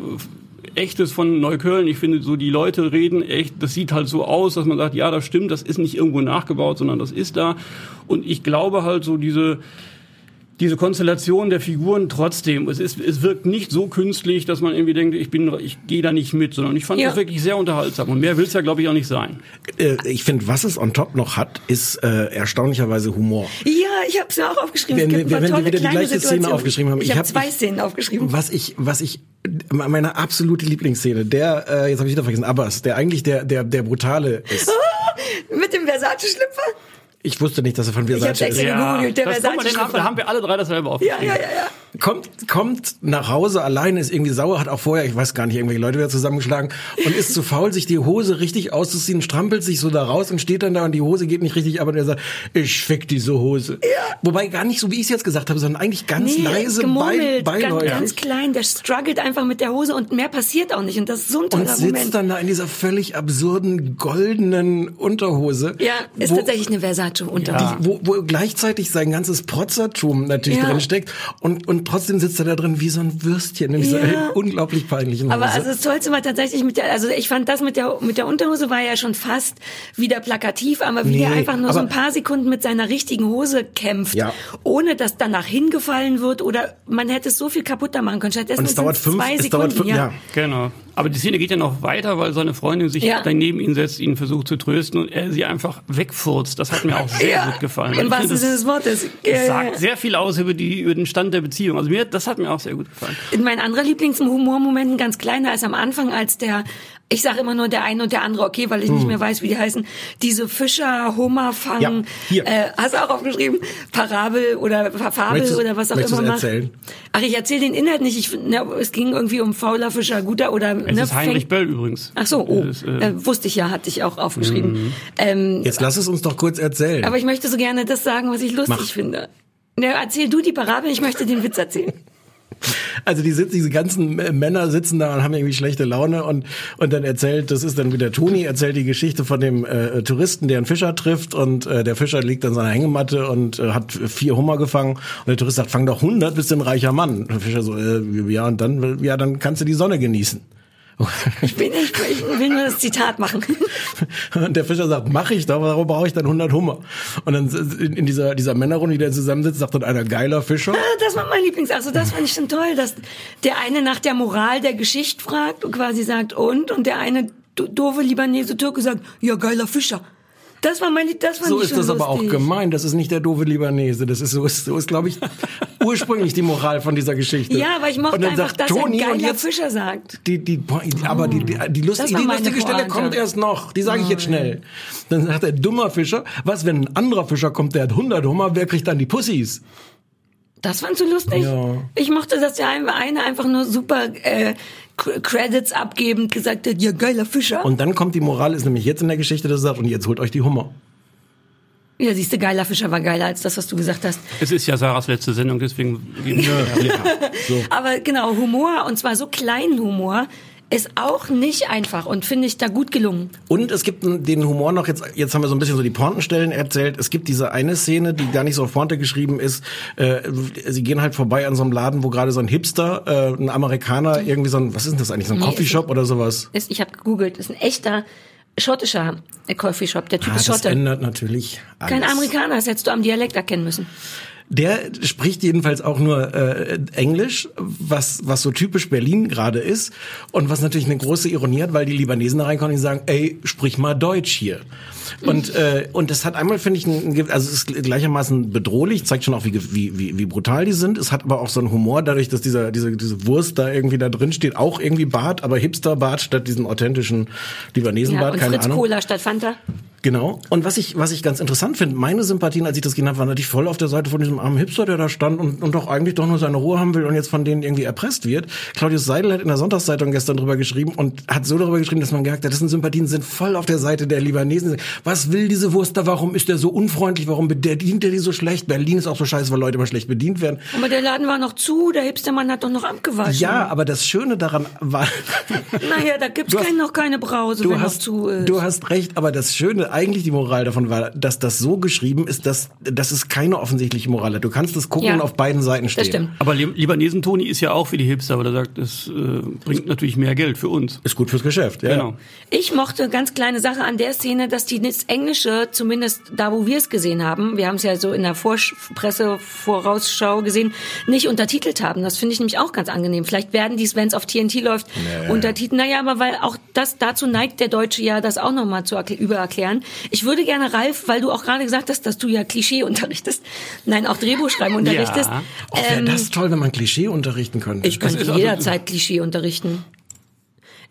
[SPEAKER 10] Echtes von Neukölln. Ich finde, so die Leute reden echt, das sieht halt so aus, dass man sagt, ja, das stimmt, das ist nicht irgendwo nachgebaut, sondern das ist da. Und ich glaube halt so diese, diese Konstellation der Figuren trotzdem, es, ist, es wirkt nicht so künstlich, dass man irgendwie denkt, ich bin, ich gehe da nicht mit, sondern ich fand
[SPEAKER 9] Ja.
[SPEAKER 10] das wirklich sehr unterhaltsam. Und mehr will es ja, glaube ich, auch nicht sein.
[SPEAKER 8] Äh, ich finde, was es on top noch hat, ist äh, erstaunlicherweise Humor.
[SPEAKER 9] Ja, ich habe es mir auch aufgeschrieben.
[SPEAKER 8] Wenn
[SPEAKER 9] paar
[SPEAKER 8] wenn wir wieder die gleiche Szene
[SPEAKER 9] Situationen.
[SPEAKER 8] aufgeschrieben haben.
[SPEAKER 9] Ich,
[SPEAKER 8] Ich
[SPEAKER 9] habe
[SPEAKER 8] hab-
[SPEAKER 9] zwei
[SPEAKER 8] ich-
[SPEAKER 9] Szenen aufgeschrieben.
[SPEAKER 8] Was ich, was ich, meine absolute Lieblingsszene, der, äh, jetzt habe ich wieder vergessen, Abbas, der eigentlich der, der, der brutale ist. <laughs>
[SPEAKER 9] Mit dem Versace-Schlüpfer?
[SPEAKER 8] Ich wusste nicht, dass er von Versace ist.
[SPEAKER 9] gegoogelt, der
[SPEAKER 10] das,
[SPEAKER 9] Versace-Schlüpfer.
[SPEAKER 10] haben, da haben wir alle drei dasselbe
[SPEAKER 9] Ja,
[SPEAKER 10] aufgeschrieben.
[SPEAKER 9] ja, ja, ja.
[SPEAKER 8] Kommt, kommt nach Hause alleine, ist irgendwie sauer, hat auch vorher, ich weiß gar nicht, irgendwelche Leute wieder zusammengeschlagen und ist zu faul, sich die Hose richtig auszuziehen, strampelt sich so da raus und steht dann da und die Hose geht nicht richtig ab und er sagt, ich fick diese Hose. Wobei gar nicht so, wie ich es jetzt gesagt habe, sondern eigentlich ganz
[SPEAKER 9] Nee,
[SPEAKER 8] leise,
[SPEAKER 9] gemummelt,
[SPEAKER 8] bei,
[SPEAKER 9] ganz, ganz klein. Der struggelt einfach mit der Hose und mehr passiert auch nicht. Und das ist so ein toller
[SPEAKER 8] und sitzt
[SPEAKER 9] Moment.
[SPEAKER 8] dann da in dieser völlig absurden goldenen Unterhose.
[SPEAKER 9] ja, ist
[SPEAKER 8] wo-
[SPEAKER 9] tatsächlich eine Versace-Unterhose.
[SPEAKER 8] wo, wo gleichzeitig sein ganzes Protzertum natürlich
[SPEAKER 9] Ja.
[SPEAKER 8] drin steckt und, und trotzdem sitzt er da drin wie so ein Würstchen in dieser
[SPEAKER 9] Ja. <laughs>
[SPEAKER 8] unglaublich peinlichen Hose.
[SPEAKER 9] Aber also das Tollste war tatsächlich mit der, also ich fand das mit der mit der Unterhose war ja schon fast wieder plakativ, aber wie
[SPEAKER 8] Nee,
[SPEAKER 9] der einfach nur so ein paar Sekunden mit seiner richtigen Hose kämpft,
[SPEAKER 8] Ja.
[SPEAKER 9] ohne dass danach hingefallen wird oder man hätte es so viel kaputter machen können. Stattdessen
[SPEAKER 8] Und es dauert fünf-
[SPEAKER 9] zwei
[SPEAKER 8] es
[SPEAKER 9] Sekunden.
[SPEAKER 8] dauert fünf- ja.
[SPEAKER 10] Genau. Aber die Szene geht ja noch weiter, weil seine Freundin sich
[SPEAKER 9] Ja.
[SPEAKER 10] dann neben ihn setzt, ihn versucht zu trösten und er sie einfach wegfurzt. Das hat mir auch sehr
[SPEAKER 9] Ja,
[SPEAKER 10] gut gefallen.
[SPEAKER 9] Im wahrsten Sinne des Wortes. Ja,
[SPEAKER 10] sagt sehr viel aus über, die, über den Stand der Beziehung. Also mir, das hat mir auch sehr gut gefallen.
[SPEAKER 9] Mein anderer Lieblingshumormoment, ein ganz kleiner, ist am Anfang, als der, ich sage immer nur der eine und der andere, okay, weil ich nicht mehr weiß, wie die heißen, diese Fischer, Hummer fangen,
[SPEAKER 8] Hm. Ja, hier.
[SPEAKER 9] äh, hast du auch aufgeschrieben, Parabel oder Fabel
[SPEAKER 8] Möchtest-
[SPEAKER 9] oder was auch immer
[SPEAKER 8] du
[SPEAKER 9] macht.
[SPEAKER 8] erzählen?
[SPEAKER 9] Ach, ich erzähle den Inhalt nicht. Ich, ne, es ging irgendwie um fauler Fischer, guter oder
[SPEAKER 10] Es
[SPEAKER 9] ne,
[SPEAKER 10] ist Heinrich
[SPEAKER 9] fängt-
[SPEAKER 10] Böll übrigens.
[SPEAKER 9] Ach so, oh,
[SPEAKER 10] ist, äh,
[SPEAKER 9] äh, wusste ich ja, hatte ich auch aufgeschrieben.
[SPEAKER 10] Mhm.
[SPEAKER 9] Ähm,
[SPEAKER 8] Jetzt lass es uns doch kurz erzählen.
[SPEAKER 9] aber ich möchte so gerne das sagen, was ich lustig
[SPEAKER 8] Mach.
[SPEAKER 9] finde. Ne, erzähl du die Parabel, ich möchte den Witz erzählen.
[SPEAKER 8] Also die sitzen, diese ganzen Männer sitzen da und haben irgendwie schlechte Laune und und dann erzählt, das ist dann wieder Toni, erzählt die Geschichte von dem äh, Touristen, der einen Fischer trifft und äh, der Fischer liegt an seiner Hängematte und äh, hat vier Hummer gefangen und der Tourist sagt, fang doch 100, bist du ein reicher Mann. Und der Fischer so, äh, ja und dann, ja dann kannst du die Sonne genießen.
[SPEAKER 9] Ich, bin, ich, ich will nur das Zitat machen.
[SPEAKER 8] Und der Fischer sagt, mach ich doch, warum brauche ich dann 100 Hummer? Und dann in, dieser, dieser Männerrunde, die da zusammensitzt, sagt dann einer, geiler Fischer.
[SPEAKER 9] Ah, Das war mein Lieblings. Also das fand ich schon toll, dass der eine nach der Moral der Geschichte fragt und quasi sagt und und der eine do- doofe Libanese Türke sagt, ja geiler Fischer. Das war mein Lied, das fand
[SPEAKER 8] So ist das aber auch
[SPEAKER 9] lustig.
[SPEAKER 8] gemeint. Das ist nicht der doofe Libanese. Das ist so ist, so ist glaube ich, ursprünglich die Moral von dieser Geschichte.
[SPEAKER 9] Ja, aber ich mochte
[SPEAKER 8] Und dann
[SPEAKER 9] einfach,
[SPEAKER 8] sagt
[SPEAKER 9] dass
[SPEAKER 8] Toni,
[SPEAKER 9] er
[SPEAKER 8] und
[SPEAKER 9] geiler Fischer sagt.
[SPEAKER 8] die, die, aber die, die, die,
[SPEAKER 9] war
[SPEAKER 8] die
[SPEAKER 9] meine
[SPEAKER 8] lustige Stelle kommt erst noch. Die sage ich jetzt schnell. Dann sagt der dummer Fischer, was, wenn ein anderer Fischer kommt, der hat 100 Hummer, wer kriegt dann die Pussys?
[SPEAKER 9] Das fandst du lustig?
[SPEAKER 8] Ja.
[SPEAKER 9] Ich mochte, dass der eine einfach nur super äh, Credits abgebend gesagt hat, ja geiler Fischer.
[SPEAKER 8] Und dann kommt die Moral, ist nämlich jetzt in der Geschichte, dass er sagt, und jetzt holt euch die Hummer.
[SPEAKER 9] ja, siehst du, geiler Fischer war geiler als das, was du gesagt hast.
[SPEAKER 10] Es ist ja Sarahs letzte Sendung, deswegen geben wir <laughs>
[SPEAKER 9] Aber genau, Humor, und zwar so kleinen Humor, ist auch nicht einfach und finde ich da gut gelungen.
[SPEAKER 8] Und es gibt den Humor noch, jetzt, jetzt haben wir so ein bisschen so die Pointenstellen erzählt. Es gibt diese eine Szene, die gar nicht so auf Pointe geschrieben ist. Äh, sie gehen halt vorbei an so einem Laden, wo gerade so ein Hipster, äh, ein Amerikaner, irgendwie so ein, was ist denn das eigentlich, so ein
[SPEAKER 9] Nee,
[SPEAKER 8] Coffeeshop
[SPEAKER 9] ist-
[SPEAKER 8] oder sowas?
[SPEAKER 9] Ist, ich habe gegoogelt, ist ein echter schottischer äh, Coffeeshop. Der Typ
[SPEAKER 8] Ah,
[SPEAKER 9] ist
[SPEAKER 8] das
[SPEAKER 9] Schotte.
[SPEAKER 8] ändert natürlich alles.
[SPEAKER 9] Kein Amerikaner, das hättest du am Dialekt erkennen müssen.
[SPEAKER 8] Der spricht jedenfalls auch nur äh, Englisch, was was so typisch Berlin gerade ist und was natürlich eine große Ironie hat, weil die Libanesen da reinkommen und sagen, ey, sprich mal Deutsch hier. Und äh, und das hat einmal finde ich, ein, also es ist gleichermaßen bedrohlich, zeigt schon auch wie wie wie, wie brutal die sind. Es hat aber auch so einen Humor dadurch, dass dieser diese diese Wurst da irgendwie da drin steht, auch irgendwie Bart, aber Hipster Bart statt diesen authentischen Libanesen
[SPEAKER 9] Ja,
[SPEAKER 8] keine
[SPEAKER 9] Fritz
[SPEAKER 8] Ahnung.
[SPEAKER 9] Cola statt Fanta.
[SPEAKER 8] Genau. Und was ich, was ich ganz interessant finde, meine Sympathien, als ich das gesehen habe, waren natürlich voll auf der Seite von diesem armen Hipster, der da stand und, und doch eigentlich doch nur seine Ruhe haben will und jetzt von denen irgendwie erpresst wird. Claudius Seidel hat in der Sonntagszeitung gestern drüber geschrieben und hat so darüber geschrieben, dass man gemerkt hat, dessen Sympathien sind voll auf der Seite der Libanesen. Was will diese Wurst da? Warum ist der so unfreundlich? Warum bedient er die so schlecht? Berlin ist auch so scheiße, weil Leute immer schlecht bedient werden.
[SPEAKER 9] Aber der Laden war noch zu, der Hipstermann hat doch noch abgewaschen.
[SPEAKER 8] Ja, aber das Schöne daran war, <laughs>
[SPEAKER 9] Naja, da gibt's
[SPEAKER 8] hast-
[SPEAKER 9] kein, noch keine Brause,
[SPEAKER 8] du
[SPEAKER 9] wenn
[SPEAKER 8] hast,
[SPEAKER 9] noch zu ist.
[SPEAKER 8] du hast recht, aber das Schöne, eigentlich die Moral davon war, dass das so geschrieben ist, dass, dass es keine offensichtliche Moral hat. Du kannst es gucken
[SPEAKER 9] Ja.
[SPEAKER 8] und auf beiden Seiten stehen.
[SPEAKER 9] das stimmt.
[SPEAKER 10] Aber Li- Libanesen Toni ist ja auch wie die Hipster, weil er sagt, es äh, bringt natürlich mehr Geld für uns.
[SPEAKER 8] Ist gut fürs Geschäft, ja.
[SPEAKER 10] Genau.
[SPEAKER 9] Ich mochte ganz kleine Sache an der Szene, dass die das Englische, zumindest da, wo wir es gesehen haben, wir haben es ja so in der Pressevorausschau gesehen, nicht untertitelt haben. Das finde ich nämlich auch ganz angenehm. Vielleicht werden die, wenn es auf TNT läuft, untertiteln. Naja, aber weil auch das dazu neigt der Deutsche ja, das auch nochmal zu erkl- übererklären. Ich würde gerne, Ralf, weil du auch gerade gesagt hast, dass du ja Klischee unterrichtest, nein, auch Drehbuchschreiben unterrichtest.
[SPEAKER 10] Ja.
[SPEAKER 8] Auch wäre
[SPEAKER 9] ähm,
[SPEAKER 8] das toll, wenn man Klischee unterrichten könnte.
[SPEAKER 9] ich könnte
[SPEAKER 10] also-
[SPEAKER 9] jederzeit Klischee unterrichten.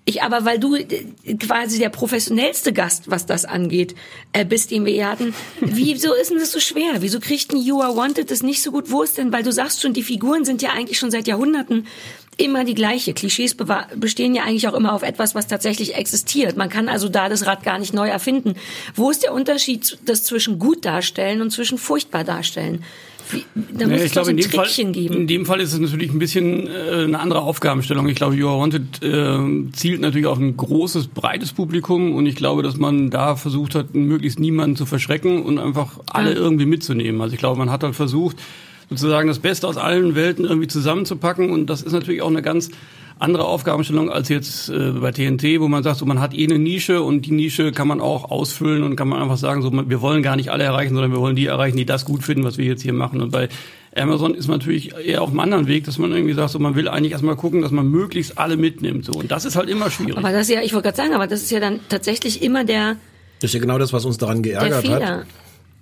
[SPEAKER 9] Ich aber, weil du äh, quasi der professionellste Gast, was das angeht, äh, bist, den wir hier hatten. Wieso ist denn das so schwer? Wieso kriegt ein You Are Wanted das nicht so gut? Wo ist denn, weil du sagst schon, die Figuren sind ja eigentlich schon seit Jahrhunderten immer die gleiche. Klischees bestehen ja eigentlich auch immer auf etwas, was tatsächlich existiert. Man kann also da das Rad gar nicht neu erfinden. Wo ist der Unterschied, das zwischen gut darstellen und zwischen furchtbar darstellen? Wie, da muss
[SPEAKER 10] Nee,
[SPEAKER 9] es doch so ein
[SPEAKER 10] in dem, Fall, in dem Fall ist es natürlich ein bisschen äh, eine andere Aufgabenstellung. Ich glaube, You Are Wanted äh, zielt natürlich auf ein großes, breites Publikum und ich glaube, dass man da versucht hat, möglichst niemanden zu verschrecken und einfach alle
[SPEAKER 9] Ja.
[SPEAKER 10] irgendwie mitzunehmen. Also ich glaube, man hat halt versucht, sozusagen das Beste aus allen Welten irgendwie zusammenzupacken und das ist natürlich auch eine ganz andere Aufgabenstellung als jetzt äh, bei TNT, wo man sagt, so man hat eh eine Nische und die Nische kann man auch ausfüllen und kann man einfach sagen, so man, wir wollen gar nicht alle erreichen, sondern wir wollen die erreichen, die das gut finden, was wir jetzt hier machen. Und bei Amazon ist man natürlich eher auf einem anderen Weg, dass man irgendwie sagt, so man will eigentlich erstmal gucken, dass man möglichst alle mitnimmt. So und das ist halt immer schwierig.
[SPEAKER 9] Aber das ist ja, ich wollte gerade sagen, aber das ist ja dann tatsächlich immer der,
[SPEAKER 8] Das ist ja genau das, was uns daran geärgert hat.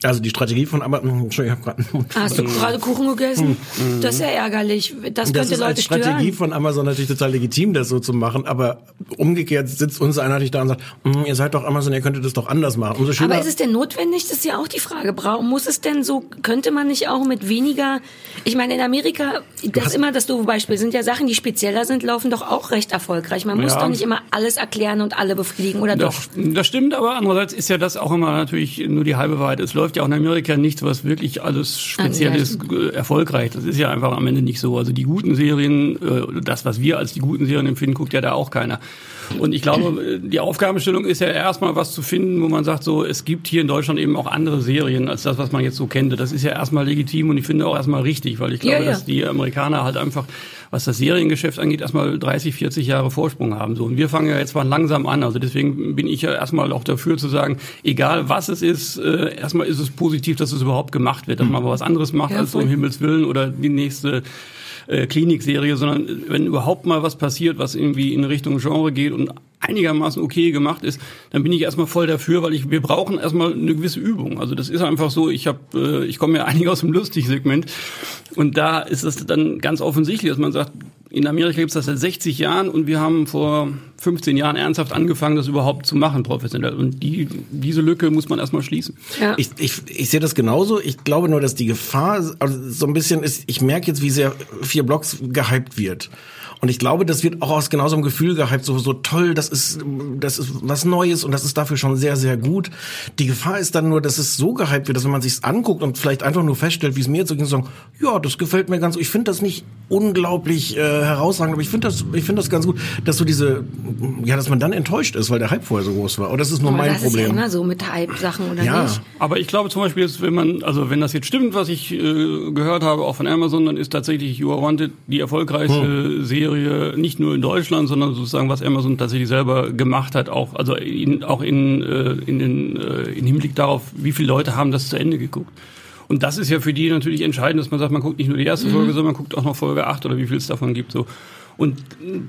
[SPEAKER 8] Also die Strategie von Amazon, Entschuldigung, ich habe gerade
[SPEAKER 9] Hast du gerade Kuchen gegessen? Das ist ja ärgerlich. Das
[SPEAKER 8] Hm, Das
[SPEAKER 9] könnte
[SPEAKER 8] ist
[SPEAKER 9] Leute
[SPEAKER 8] als Strategie
[SPEAKER 9] stören.
[SPEAKER 8] von Amazon natürlich total legitim, das so zu machen, aber umgekehrt sitzt uns einer natürlich da und sagt, "Mm, ihr seid doch Amazon, ihr könntet das doch anders machen. Umso schöner.
[SPEAKER 9] Aber ist es denn notwendig? Das ist ja auch die Frage. Muss es denn so, könnte man nicht auch mit weniger, ich meine, in Amerika, das immer das doofe Beispiel, sind ja Sachen, die spezieller sind, laufen doch auch recht erfolgreich. Man muss
[SPEAKER 10] Ja.
[SPEAKER 9] doch nicht immer alles erklären und alle befriedigen, oder doch?
[SPEAKER 10] Das, das stimmt, aber andererseits ist ja das auch immer natürlich nur die halbe Wahrheit. Es läuft ja auch in Amerika nichts, was wirklich alles speziell
[SPEAKER 9] ja,
[SPEAKER 10] ist, äh, erfolgreich. Das ist ja einfach am Ende nicht so. Also die guten Serien, äh, das, was wir als die guten Serien empfinden, guckt ja da auch keiner. Und ich glaube, äh, die Aufgabenstellung ist ja erstmal was zu finden, wo man sagt, so, es gibt hier in Deutschland eben auch andere Serien als das, was man jetzt so kennt. Das ist ja erstmal legitim und ich finde auch erstmal richtig, weil ich glaube,
[SPEAKER 9] Ja, ja.
[SPEAKER 10] dass die Amerikaner halt einfach, was das Seriengeschäft angeht, erstmal 30, 40 Jahre Vorsprung haben. So. Und wir fangen ja jetzt mal langsam an. Also deswegen bin ich ja erstmal auch dafür zu sagen, egal was es ist, äh, erstmal ist es positiv, dass es überhaupt gemacht wird, dass man aber was anderes macht
[SPEAKER 9] Ja,
[SPEAKER 10] als so um. Himmels Willen oder die nächste äh, Klinikserie, sondern wenn überhaupt mal was passiert, was irgendwie in Richtung Genre geht und einigermaßen okay gemacht ist, dann bin ich erstmal voll dafür, weil ich wir brauchen erstmal eine gewisse Übung. Also das ist einfach so, ich habe äh, ich komme ja <laughs> eigentlich aus dem Lustig-Segment und da ist es dann ganz offensichtlich, dass man sagt, in Amerika gibt es das seit 60 Jahren und wir haben vor 15 Jahren ernsthaft angefangen, das überhaupt zu machen, professionell. Und die, diese Lücke muss man erstmal schließen.
[SPEAKER 9] Ja.
[SPEAKER 8] Ich, ich, ich sehe das genauso. Ich glaube nur, dass die Gefahr also so ein bisschen ist, ich merke jetzt, wie sehr vier Blocks gehypt wird. Und ich glaube, das wird auch aus genau so einem Gefühl gehypt, so, so toll, das ist, das ist was Neues und das ist dafür schon sehr, sehr gut. Die Gefahr ist dann nur, dass es so gehypt wird, dass wenn man sich's anguckt und vielleicht einfach nur feststellt, wie es mir jetzt so ging, so sagen, ja, das gefällt mir ganz, ich finde das nicht unglaublich äh, herausragend, aber ich finde das, ich finde das ganz gut, dass so diese, ja, dass man dann enttäuscht ist, weil der Hype vorher so groß war. Und das ist nur
[SPEAKER 9] Aber
[SPEAKER 8] mein
[SPEAKER 9] das ist ja
[SPEAKER 8] Problem.
[SPEAKER 9] immer so mit Hype-Sachen, oder
[SPEAKER 8] Ja.
[SPEAKER 9] nicht?
[SPEAKER 10] Aber ich glaube zum Beispiel, jetzt, wenn man, also wenn das jetzt stimmt, was ich äh, gehört habe, auch von Amazon, dann ist tatsächlich You Are Wanted die erfolgreichste Serie Serie nicht nur in Deutschland, sondern sozusagen was Amazon tatsächlich selber gemacht hat, auch also in, auch in, äh, in den äh, in Hinblick darauf, wie viele Leute haben das zu Ende geguckt. Und das ist ja für die natürlich entscheidend, dass man sagt, man guckt nicht nur die erste Folge, sondern man guckt auch noch Folge 8 oder wie viel es davon gibt. So. Und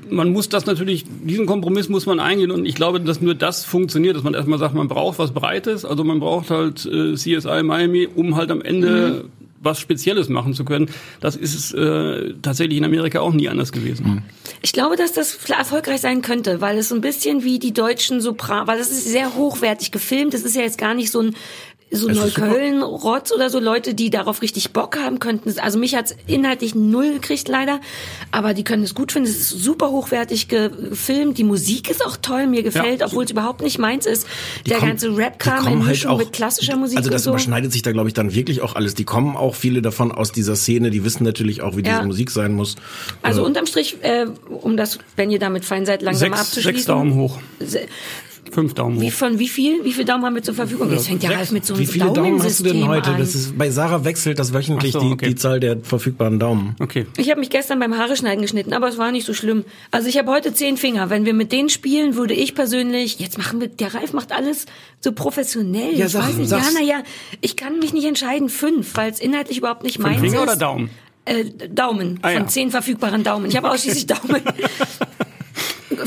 [SPEAKER 10] man muss das natürlich, diesen Kompromiss muss man eingehen und ich glaube, dass nur das funktioniert, dass man erstmal sagt, man braucht was Breites, also man braucht halt äh, CSI Miami, um halt am Ende was Spezielles machen zu können. Das ist äh, tatsächlich in Amerika auch nie anders gewesen.
[SPEAKER 9] Ich glaube, dass das erfolgreich sein könnte, weil es so ein bisschen wie die deutschen Sopran, weil es ist sehr hochwertig gefilmt. Es ist ja jetzt gar nicht so ein so Neukölln-Rotz oder so Leute, die darauf richtig Bock haben könnten. Also mich hat's inhaltlich null gekriegt leider, aber die können es gut finden. Es ist super hochwertig ge- gefilmt. Die Musik ist auch toll, mir gefällt,
[SPEAKER 10] Ja.
[SPEAKER 9] obwohl es überhaupt nicht meins ist.
[SPEAKER 8] Die
[SPEAKER 9] Der
[SPEAKER 8] kommen-
[SPEAKER 9] ganze Rap-Kram in
[SPEAKER 8] halt auch-
[SPEAKER 9] mit klassischer Musik
[SPEAKER 8] Also das
[SPEAKER 9] und so.
[SPEAKER 8] überschneidet sich da, glaube ich, dann wirklich auch alles. Die kommen auch viele davon aus dieser Szene, die wissen natürlich auch, wie
[SPEAKER 9] Ja.
[SPEAKER 8] diese Musik sein muss.
[SPEAKER 9] Also
[SPEAKER 8] Äh,
[SPEAKER 9] unterm Strich, äh, um das, wenn ihr damit fein seid, langsam
[SPEAKER 10] Sechs,
[SPEAKER 9] abzuschließen.
[SPEAKER 10] sechs Daumen hoch.
[SPEAKER 9] Se-
[SPEAKER 10] Fünf Daumen
[SPEAKER 9] Wie von wie viel? Wie viel Daumen haben wir zur Verfügung? Jetzt fängt ja Ralf mit so einem
[SPEAKER 8] wie viele Daumen hast du denn heute?
[SPEAKER 9] an.
[SPEAKER 8] Das ist, bei Sarah wechselt das wöchentlich
[SPEAKER 10] so,
[SPEAKER 8] die,
[SPEAKER 10] okay.
[SPEAKER 8] die Zahl der verfügbaren Daumen.
[SPEAKER 10] Okay.
[SPEAKER 9] Ich habe mich gestern beim Haare schneiden geschnitten, aber es war nicht so schlimm. Also ich habe heute zehn Finger. Wenn wir mit denen spielen, würde ich persönlich, jetzt machen wir, der Ralf macht alles so professionell.
[SPEAKER 8] Ja,
[SPEAKER 9] ich
[SPEAKER 8] sag-
[SPEAKER 9] weiß nicht, ja, naja, ich kann mich nicht entscheiden, fünf, weil es inhaltlich überhaupt nicht meins
[SPEAKER 10] Finger
[SPEAKER 9] ist.
[SPEAKER 10] oder Daumen?
[SPEAKER 9] Äh, Daumen,
[SPEAKER 10] Ah,
[SPEAKER 9] von
[SPEAKER 10] ja.
[SPEAKER 9] zehn verfügbaren Daumen. Ich habe ausschließlich Daumen. <laughs> <laughs>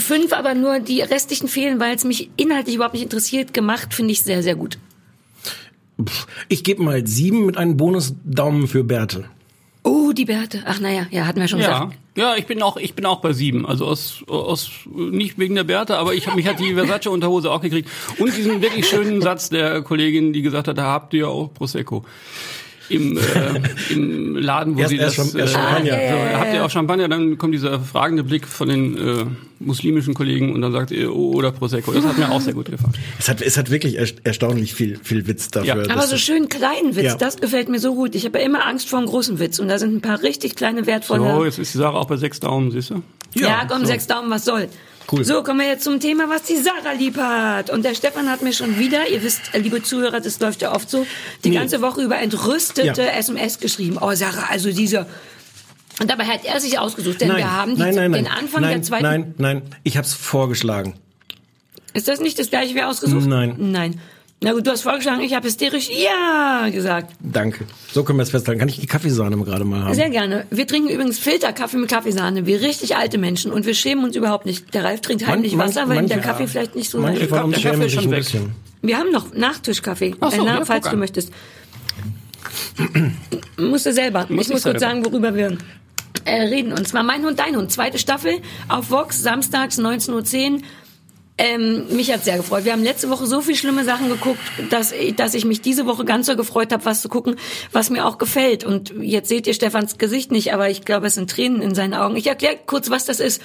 [SPEAKER 9] Fünf, aber nur die restlichen fehlen, weil es mich inhaltlich überhaupt nicht interessiert. Gemacht finde ich sehr, sehr gut.
[SPEAKER 8] Ich gebe mal sieben mit einem Bonusdaumen für Berthe.
[SPEAKER 9] Oh, die Bärte. Ach naja, ja, hatten wir schon
[SPEAKER 10] Ja,
[SPEAKER 9] gesagt.
[SPEAKER 10] ja, ich bin auch, ich bin auch bei sieben. Also aus, aus nicht wegen der Bärte, aber ich hab, mich hat die Versace Unterhose auch gekriegt und diesen wirklich schönen Satz der Kollegin, die gesagt hat, da habt ihr ja auch Prosecco. Im, äh, <laughs> im Laden, wo
[SPEAKER 8] Erst-
[SPEAKER 10] sie
[SPEAKER 8] erst
[SPEAKER 10] das
[SPEAKER 8] Cham- erst Champagner.
[SPEAKER 10] so, habt ihr auch Champagner, dann kommt dieser fragende Blick von den äh, muslimischen Kollegen und dann sagt ihr, oh, oder Prosecco. Das hat mir auch sehr gut gefallen.
[SPEAKER 8] Es hat, es hat wirklich erst- erstaunlich viel, viel Witz dafür.
[SPEAKER 10] Ja.
[SPEAKER 9] Aber so schön kleinen Witz,
[SPEAKER 8] Ja.
[SPEAKER 9] das gefällt mir so gut. Ich habe ja immer Angst vor einem großen Witz und da sind ein paar richtig kleine wertvolle.
[SPEAKER 10] So, jetzt ist die Sache auch bei sechs Daumen, siehst du?
[SPEAKER 9] ja, komm, sechs Daumen, was soll.
[SPEAKER 8] Cool.
[SPEAKER 9] So, kommen wir jetzt zum Thema, was die Sarah lieb hat. Und der Stefan hat mir schon wieder, ihr wisst, äh, liebe Zuhörer, das läuft ja oft so, die ganze Woche über entrüstete
[SPEAKER 8] Ja.
[SPEAKER 9] SMS geschrieben. Oh, Sarah, also diese. Und dabei hat er sich ausgesucht, denn
[SPEAKER 8] nein,
[SPEAKER 9] wir haben die,
[SPEAKER 8] nein, nein, nein,
[SPEAKER 9] den Anfang
[SPEAKER 8] nein,
[SPEAKER 9] der zweiten.
[SPEAKER 8] Nein, nein, ich hab's vorgeschlagen.
[SPEAKER 9] Ist das nicht das gleiche wie ausgesucht?
[SPEAKER 8] Nein.
[SPEAKER 9] Nein. Na gut, du hast vorgeschlagen, ich habe hysterisch Ja gesagt.
[SPEAKER 8] Danke. So können wir es festhalten. Kann ich die Kaffeesahne gerade mal haben?
[SPEAKER 9] Sehr gerne. Wir trinken übrigens Filterkaffee mit Kaffeesahne, wie richtig alte Menschen und wir schämen uns überhaupt nicht. Der Ralf trinkt heimlich
[SPEAKER 8] Man-
[SPEAKER 9] Wasser, weil ihm der
[SPEAKER 8] manche-
[SPEAKER 9] Kaffee vielleicht nicht so
[SPEAKER 8] Manche von uns schämen sich
[SPEAKER 10] schon
[SPEAKER 8] ein
[SPEAKER 10] weg.
[SPEAKER 8] bisschen.
[SPEAKER 9] Wir haben noch Nachtischkaffee,
[SPEAKER 10] Ach so,
[SPEAKER 9] äh, na,
[SPEAKER 10] ja,
[SPEAKER 9] falls du
[SPEAKER 10] an.
[SPEAKER 9] möchtest. Musst du selber.
[SPEAKER 10] Muss
[SPEAKER 9] ich muss
[SPEAKER 10] ich
[SPEAKER 9] kurz
[SPEAKER 10] selber.
[SPEAKER 9] sagen, worüber wir äh, reden. Und zwar Mein Hund, Dein Hund, zweite Staffel auf Vox, samstags 19.10 Uhr. Ähm, mich hat sehr gefreut. Wir haben letzte Woche so viel schlimme Sachen geguckt, dass, dass ich mich diese Woche ganz so gefreut habe, was zu gucken, was mir auch gefällt. Und jetzt seht ihr Stefans Gesicht nicht, aber ich glaube, es sind Tränen in seinen Augen. Ich erkläre kurz, was das ist.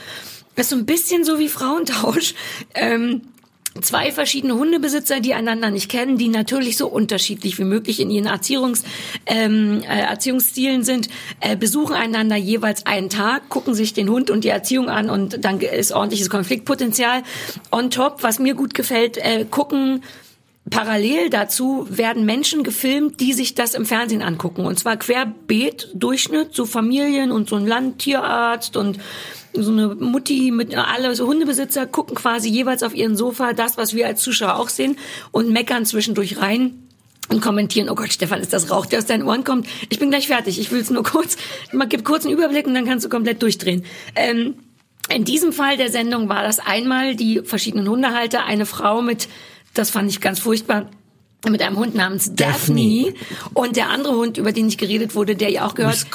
[SPEAKER 9] Das ist so ein bisschen so wie Frauentausch. Ähm, zwei verschiedene Hundebesitzer, die einander nicht kennen, die natürlich so unterschiedlich wie möglich in ihren Erziehungs, ähm, äh, Erziehungsstilen sind, äh, besuchen einander jeweils einen Tag, gucken sich den Hund und die Erziehung an und dann ist ordentliches Konfliktpotenzial. On top, was mir gut gefällt, äh, gucken Parallel dazu werden Menschen gefilmt, die sich das im Fernsehen angucken. Und zwar querbeet, Durchschnitt, so Familien und so ein Landtierarzt und so eine Mutti mit alle so Hundebesitzer gucken quasi jeweils auf ihren Sofa das, was wir als Zuschauer auch sehen und meckern zwischendurch rein und kommentieren, oh Gott, Stefan, ist das Rauch, der aus deinen Ohren kommt? Ich bin gleich fertig. Ich will es nur kurz, mal gib kurz einen Überblick und dann kannst du komplett durchdrehen. Ähm, in diesem Fall der Sendung war das einmal die verschiedenen Hundehalter, eine Frau mit, das fand ich ganz furchtbar, mit einem Hund namens Daphne,
[SPEAKER 8] Daphne.
[SPEAKER 9] und der andere Hund, über den nicht geredet wurde, der ja auch gehört.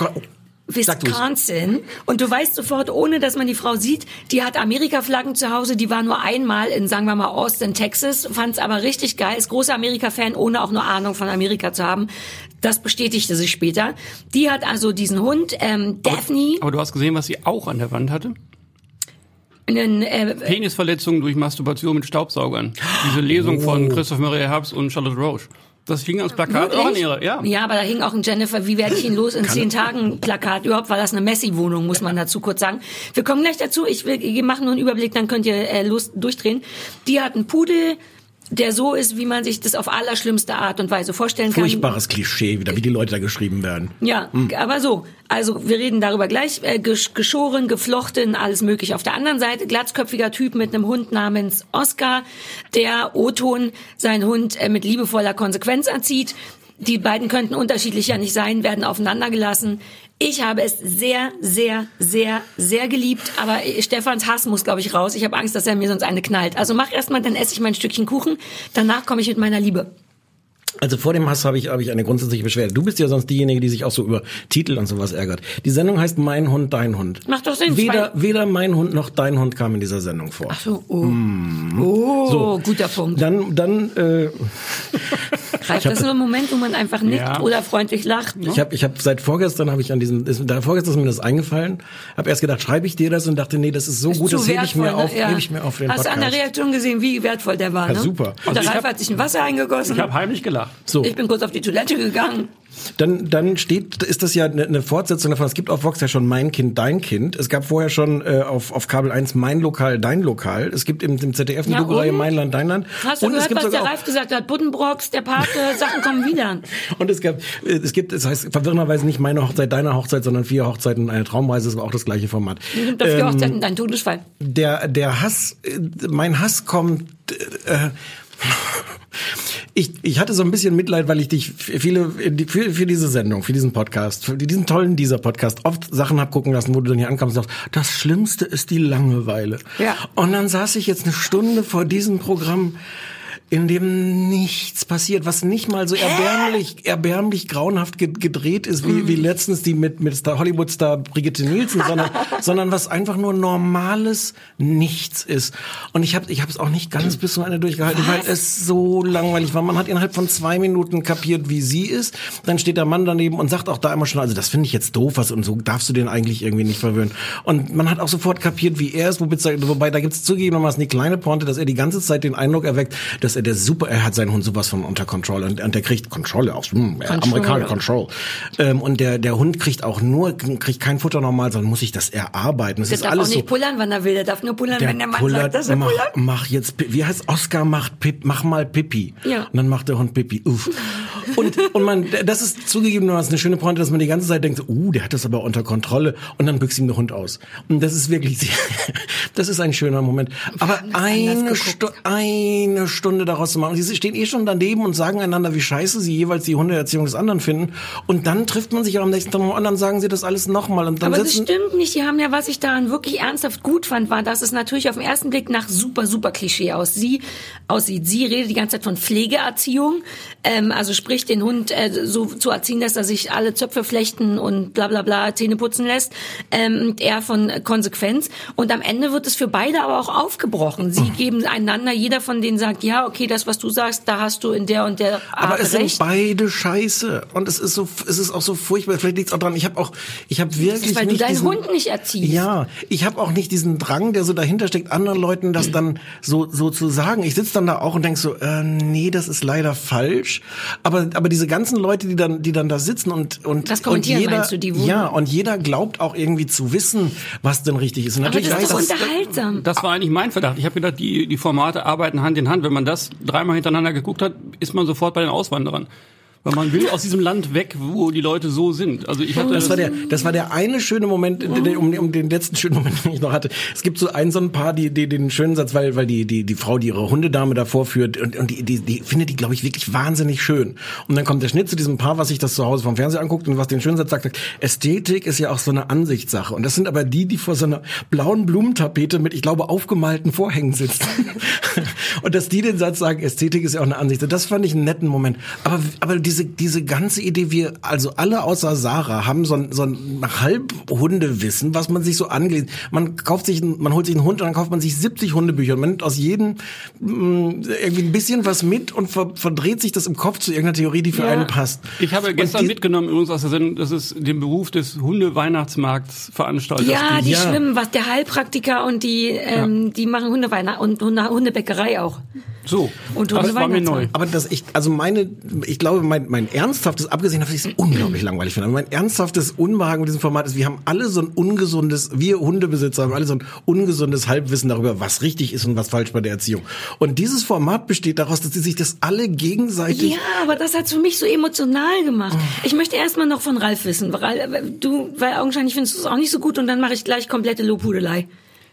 [SPEAKER 9] Wisconsin. Und du weißt sofort, ohne dass man die Frau sieht, die hat Amerika-Flaggen zu Hause, die war nur einmal in, sagen wir mal, Austin, Texas, fand es aber richtig geil, ist großer Amerika-Fan, ohne auch nur Ahnung von Amerika zu haben. Das bestätigte sich später. Die hat also diesen Hund, ähm, Daphne,
[SPEAKER 10] Aber du hast gesehen, was sie auch an der Wand hatte?
[SPEAKER 9] einen, äh,
[SPEAKER 10] Penisverletzungen durch Masturbation mit Staubsaugern. Diese Lesung
[SPEAKER 8] Oh.
[SPEAKER 10] von Christoph Maria Herbst und Charlotte Roche. Das hing als Plakat auch an
[SPEAKER 9] Wirklich?
[SPEAKER 10] ihrer, ja.
[SPEAKER 9] Ja, aber da hing auch ein Jennifer, wie werde ich ihn los in zehn Tagen Plakat. Überhaupt war das eine Messi-Wohnung, muss man dazu kurz sagen. Wir kommen gleich dazu. Ich will, wir machen nur einen Überblick, dann könnt ihr äh, los durchdrehen. Die hat einen Pudel, der so ist, wie man sich das auf allerschlimmste Art und Weise vorstellen kann.
[SPEAKER 8] Furchtbares Klischee wieder, wie die Leute da geschrieben werden.
[SPEAKER 9] Ja, aber so. Also wir reden darüber gleich. Äh, gesch- geschoren, geflochten, alles möglich. Auf der anderen Seite glatzköpfiger Typ mit einem Hund namens Oscar, der O-Ton seinen Hund äh, mit liebevoller Konsequenz erzieht. Die beiden könnten unterschiedlicher nicht sein, werden aufeinander gelassen. Ich habe es sehr, sehr, sehr, sehr geliebt, aber Stefans Hass muss, glaube ich, raus. Ich habe Angst, dass er mir sonst eine knallt. Also mach erstmal, dann esse ich mein Stückchen Kuchen. Danach komme ich mit meiner Liebe.
[SPEAKER 8] Also vor dem Hass habe ich, habe ich eine grundsätzliche Beschwerde. Du bist ja sonst diejenige, die sich auch so über Titel und sowas ärgert. Die Sendung heißt Mein Hund, Dein Hund.
[SPEAKER 9] Macht doch Sinn.
[SPEAKER 8] Weder, weder Mein Hund noch Dein Hund kam in dieser Sendung vor.
[SPEAKER 9] Ach so, oh. Oh,
[SPEAKER 8] So.
[SPEAKER 9] guter Punkt.
[SPEAKER 8] Dann, dann, äh, <laughs>
[SPEAKER 9] Reicht das so ein Moment, wo man einfach nickt
[SPEAKER 10] Ja.
[SPEAKER 9] oder freundlich lacht? Ne?
[SPEAKER 8] ich habe, ich habe seit vorgestern habe ich an diesen, ist, da vorgestern ist mir das eingefallen. Habe erst gedacht, schreibe ich dir das und dachte, nee, das ist so
[SPEAKER 9] Ist
[SPEAKER 8] gut, das hebe ich mir
[SPEAKER 9] wertvoll,
[SPEAKER 8] auf,
[SPEAKER 9] ne? Ja.
[SPEAKER 8] hebe ich mir auf den
[SPEAKER 9] Hast du an
[SPEAKER 8] Podcast.
[SPEAKER 9] der Reaktion gesehen, wie wertvoll der war?
[SPEAKER 8] Ja,
[SPEAKER 9] ne?
[SPEAKER 8] super.
[SPEAKER 9] Und der
[SPEAKER 10] Also ich
[SPEAKER 9] Ralf
[SPEAKER 10] hab-
[SPEAKER 9] hat sich ein Wasser eingegossen.
[SPEAKER 10] Ich habe heimlich gelacht.
[SPEAKER 8] so.
[SPEAKER 9] Ich bin kurz auf die Toilette gegangen.
[SPEAKER 8] Dann, dann steht, ist das ja eine, Fortsetzung davon. Es gibt auf Vox ja schon Mein Kind, Dein Kind. Es gab vorher schon äh, auf, auf Kabel 1 Mein Lokal, Dein Lokal. Es gibt im, im ZDF eine
[SPEAKER 9] Ja,
[SPEAKER 8] Doku-Reihe
[SPEAKER 9] und?
[SPEAKER 8] Mein Land, Dein Land.
[SPEAKER 9] Hast du
[SPEAKER 8] und
[SPEAKER 9] gehört, was der Ralf gesagt hat? Buddenbrocks, der Pate, Sachen kommen wieder. <laughs>
[SPEAKER 8] und es gab, äh, es gibt, es heißt verwirrenderweise nicht meine Hochzeit, deine Hochzeit, sondern vier Hochzeiten und eine Traumreise. Das war auch das gleiche Format.
[SPEAKER 9] Dafür
[SPEAKER 8] Ähm,
[SPEAKER 9] Hochzeiten, dein Todesfall.
[SPEAKER 8] der der Hass, äh, mein Hass kommt. Äh, ich, ich hatte so ein bisschen Mitleid, weil ich dich viele für, für diese Sendung, für diesen Podcast, für diesen tollen dieser Podcast oft Sachen hab gucken lassen, wo du dann hier ankommst und sagst, das Schlimmste ist die Langeweile.
[SPEAKER 9] Ja.
[SPEAKER 8] Und dann saß ich jetzt eine Stunde vor diesem Programm in dem nichts passiert, was nicht mal so erbärmlich, erbärmlich grauenhaft ge- gedreht ist, wie, wie letztens die mit, mit Star, Hollywood-Star Brigitte Nielsen, sondern, <laughs> sondern was einfach nur normales Nichts ist. Und ich habe ich es auch nicht ganz bis zum Ende durchgehalten, weil es so langweilig war. Man hat innerhalb von zwei Minuten kapiert, wie sie ist. Dann steht der Mann daneben und sagt auch da immer schon, also das finde ich jetzt doof, was und so darfst du den eigentlich irgendwie nicht verwöhnen. Und man hat auch sofort kapiert, wie er ist, wobei, wobei da gibt es zugegebenermaßen die kleine Pointe, dass er die ganze Zeit den Eindruck erweckt, dass er der super, er hat seinen Hund sowas von unter Kontrolle und, und der kriegt Kontrolle aus, hm, Amerikaner Control. Ähm, und der, der Hund kriegt auch nur, kriegt kein Futter normal, sondern muss sich das erarbeiten. Das
[SPEAKER 9] Der
[SPEAKER 8] ist
[SPEAKER 9] darf
[SPEAKER 8] alles
[SPEAKER 9] auch nicht
[SPEAKER 8] so.
[SPEAKER 9] pullern, wann er will. Der darf nur pullern, wenn der Mann
[SPEAKER 8] pullert,
[SPEAKER 9] sagt, dass er
[SPEAKER 8] mach,
[SPEAKER 9] pullert.
[SPEAKER 8] mach jetzt, wie heißt Oscar macht Pip, mach mal Pipi.
[SPEAKER 9] Ja.
[SPEAKER 8] Und dann macht der Hund Pipi. Uff. Und, und man, das ist zugegebenermaßen eine schöne Pointe, dass man die ganze Zeit denkt, uh, der hat das aber unter Kontrolle. Und dann büchst ihm der Hund aus. Und das ist wirklich, <laughs> das ist ein schöner Moment. Aber eine, Stu eine Stunde daraus zu machen. Sie stehen eh schon daneben und sagen einander, wie scheiße sie jeweils die Hundeerziehung des anderen finden. Und dann trifft man sich auch am nächsten Tag und dann sagen sie das alles nochmal.
[SPEAKER 9] Aber das stimmt nicht. Die haben ja, was ich daran wirklich ernsthaft gut fand, war, dass es natürlich auf den ersten Blick nach super, super Klischee aus sie aussieht. Sie redet die ganze Zeit von Pflegeerziehung, ähm, also sprich den Hund äh, so zu erziehen, dass er sich alle Zöpfe flechten und bla bla bla Zähne putzen lässt. Ähm, und er von Konsequenz. Und am Ende wird es für beide aber auch aufgebrochen. Sie <laughs> geben einander, jeder von denen sagt, ja, okay, das, was du sagst, da hast du in der und der Art
[SPEAKER 8] Aber es
[SPEAKER 9] recht.
[SPEAKER 8] sind beide scheiße und es ist so es ist auch so furchtbar. Vielleicht liegt's auch dran. Ich habe auch ich habe wirklich
[SPEAKER 9] das ist, weil du
[SPEAKER 8] nicht
[SPEAKER 9] deinen
[SPEAKER 8] diesen,
[SPEAKER 9] Hund nicht erziehst.
[SPEAKER 8] Ja, ich habe auch nicht diesen Drang, der so dahinter steckt, anderen Leuten das dann so so zu sagen. Ich sitze dann da auch und denk so, äh, nee, das ist leider falsch. Aber aber diese ganzen Leute, die dann die dann da sitzen und und
[SPEAKER 9] Das
[SPEAKER 8] und jeder
[SPEAKER 9] meinst du, die
[SPEAKER 8] ja und jeder glaubt auch irgendwie zu wissen, was denn richtig ist. Und
[SPEAKER 9] Aber
[SPEAKER 8] natürlich
[SPEAKER 9] das ist doch unterhaltsam.
[SPEAKER 10] Das war eigentlich mein Verdacht. Ich habe gedacht, die, die Formate arbeiten Hand in Hand. Wenn man das dreimal hintereinander geguckt hat, ist man sofort bei den Auswanderern. Weil man will aus diesem Land weg, wo die Leute so sind. Also ich hatte
[SPEAKER 8] Das war der, das war der eine schöne Moment, um, um den letzten schönen Moment, den ich noch hatte. Es gibt so ein so ein paar, die, die den schönen Satz, weil, weil die, die, die Frau, die ihre Hundedame davor führt, und, und die, die, die findet die, glaube ich, wirklich wahnsinnig schön. Und dann kommt der Schnitt zu diesem Paar, was sich das zu Hause vom Fernseher anguckt und was den schönen Satz sagt, sagt, Ästhetik ist ja auch so eine Ansichtssache. Und das sind aber die, die vor so einer blauen Blumentapete mit, ich glaube, aufgemalten Vorhängen sitzen. Und dass die den Satz sagen, Ästhetik ist ja auch eine Ansicht. Das fand ich einen netten Moment. Aber, aber diese, diese ganze Idee, wir, also alle außer Sarah haben so ein, so ein Halbhundewissen, was man sich so angelesen. Man kauft sich, man holt sich einen Hund und dann kauft man sich 70 Hundebücher und man nimmt aus jedem mh, irgendwie ein bisschen was mit und ver, verdreht sich das im Kopf zu irgendeiner Theorie, die für
[SPEAKER 9] Ja.
[SPEAKER 8] einen passt.
[SPEAKER 10] Ich habe gestern
[SPEAKER 8] die-
[SPEAKER 10] mitgenommen übrigens aus der Sendung, dass es den Beruf des Hunde-Weihnachtsmarkts veranstaltet.
[SPEAKER 9] Ja, die
[SPEAKER 8] Ja.
[SPEAKER 9] schwimmen, was der Heilpraktiker und die, ähm, die machen Hundeweihnacht und Hunde, Hundebäckerei auch.
[SPEAKER 10] So,
[SPEAKER 9] Und
[SPEAKER 10] das war mir neu.
[SPEAKER 8] Aber das ich, also meine, ich glaube, mein, mein ernsthaftes, abgesehen davon, dass ich es unglaublich langweilig finde, aber mein ernsthaftes Unbehagen mit diesem Format ist, wir haben alle so ein ungesundes, wir Hundebesitzer haben alle so ein ungesundes Halbwissen darüber, was richtig ist und was falsch bei der Erziehung. Und dieses Format besteht daraus, dass sie sich das alle gegenseitig
[SPEAKER 9] Ja, aber das hat's für mich so emotional gemacht. Ich möchte erstmal noch von Ralf wissen. Weil, du, weil augenscheinlich findest du es auch nicht so gut und dann mache ich gleich komplette Lobhudelei.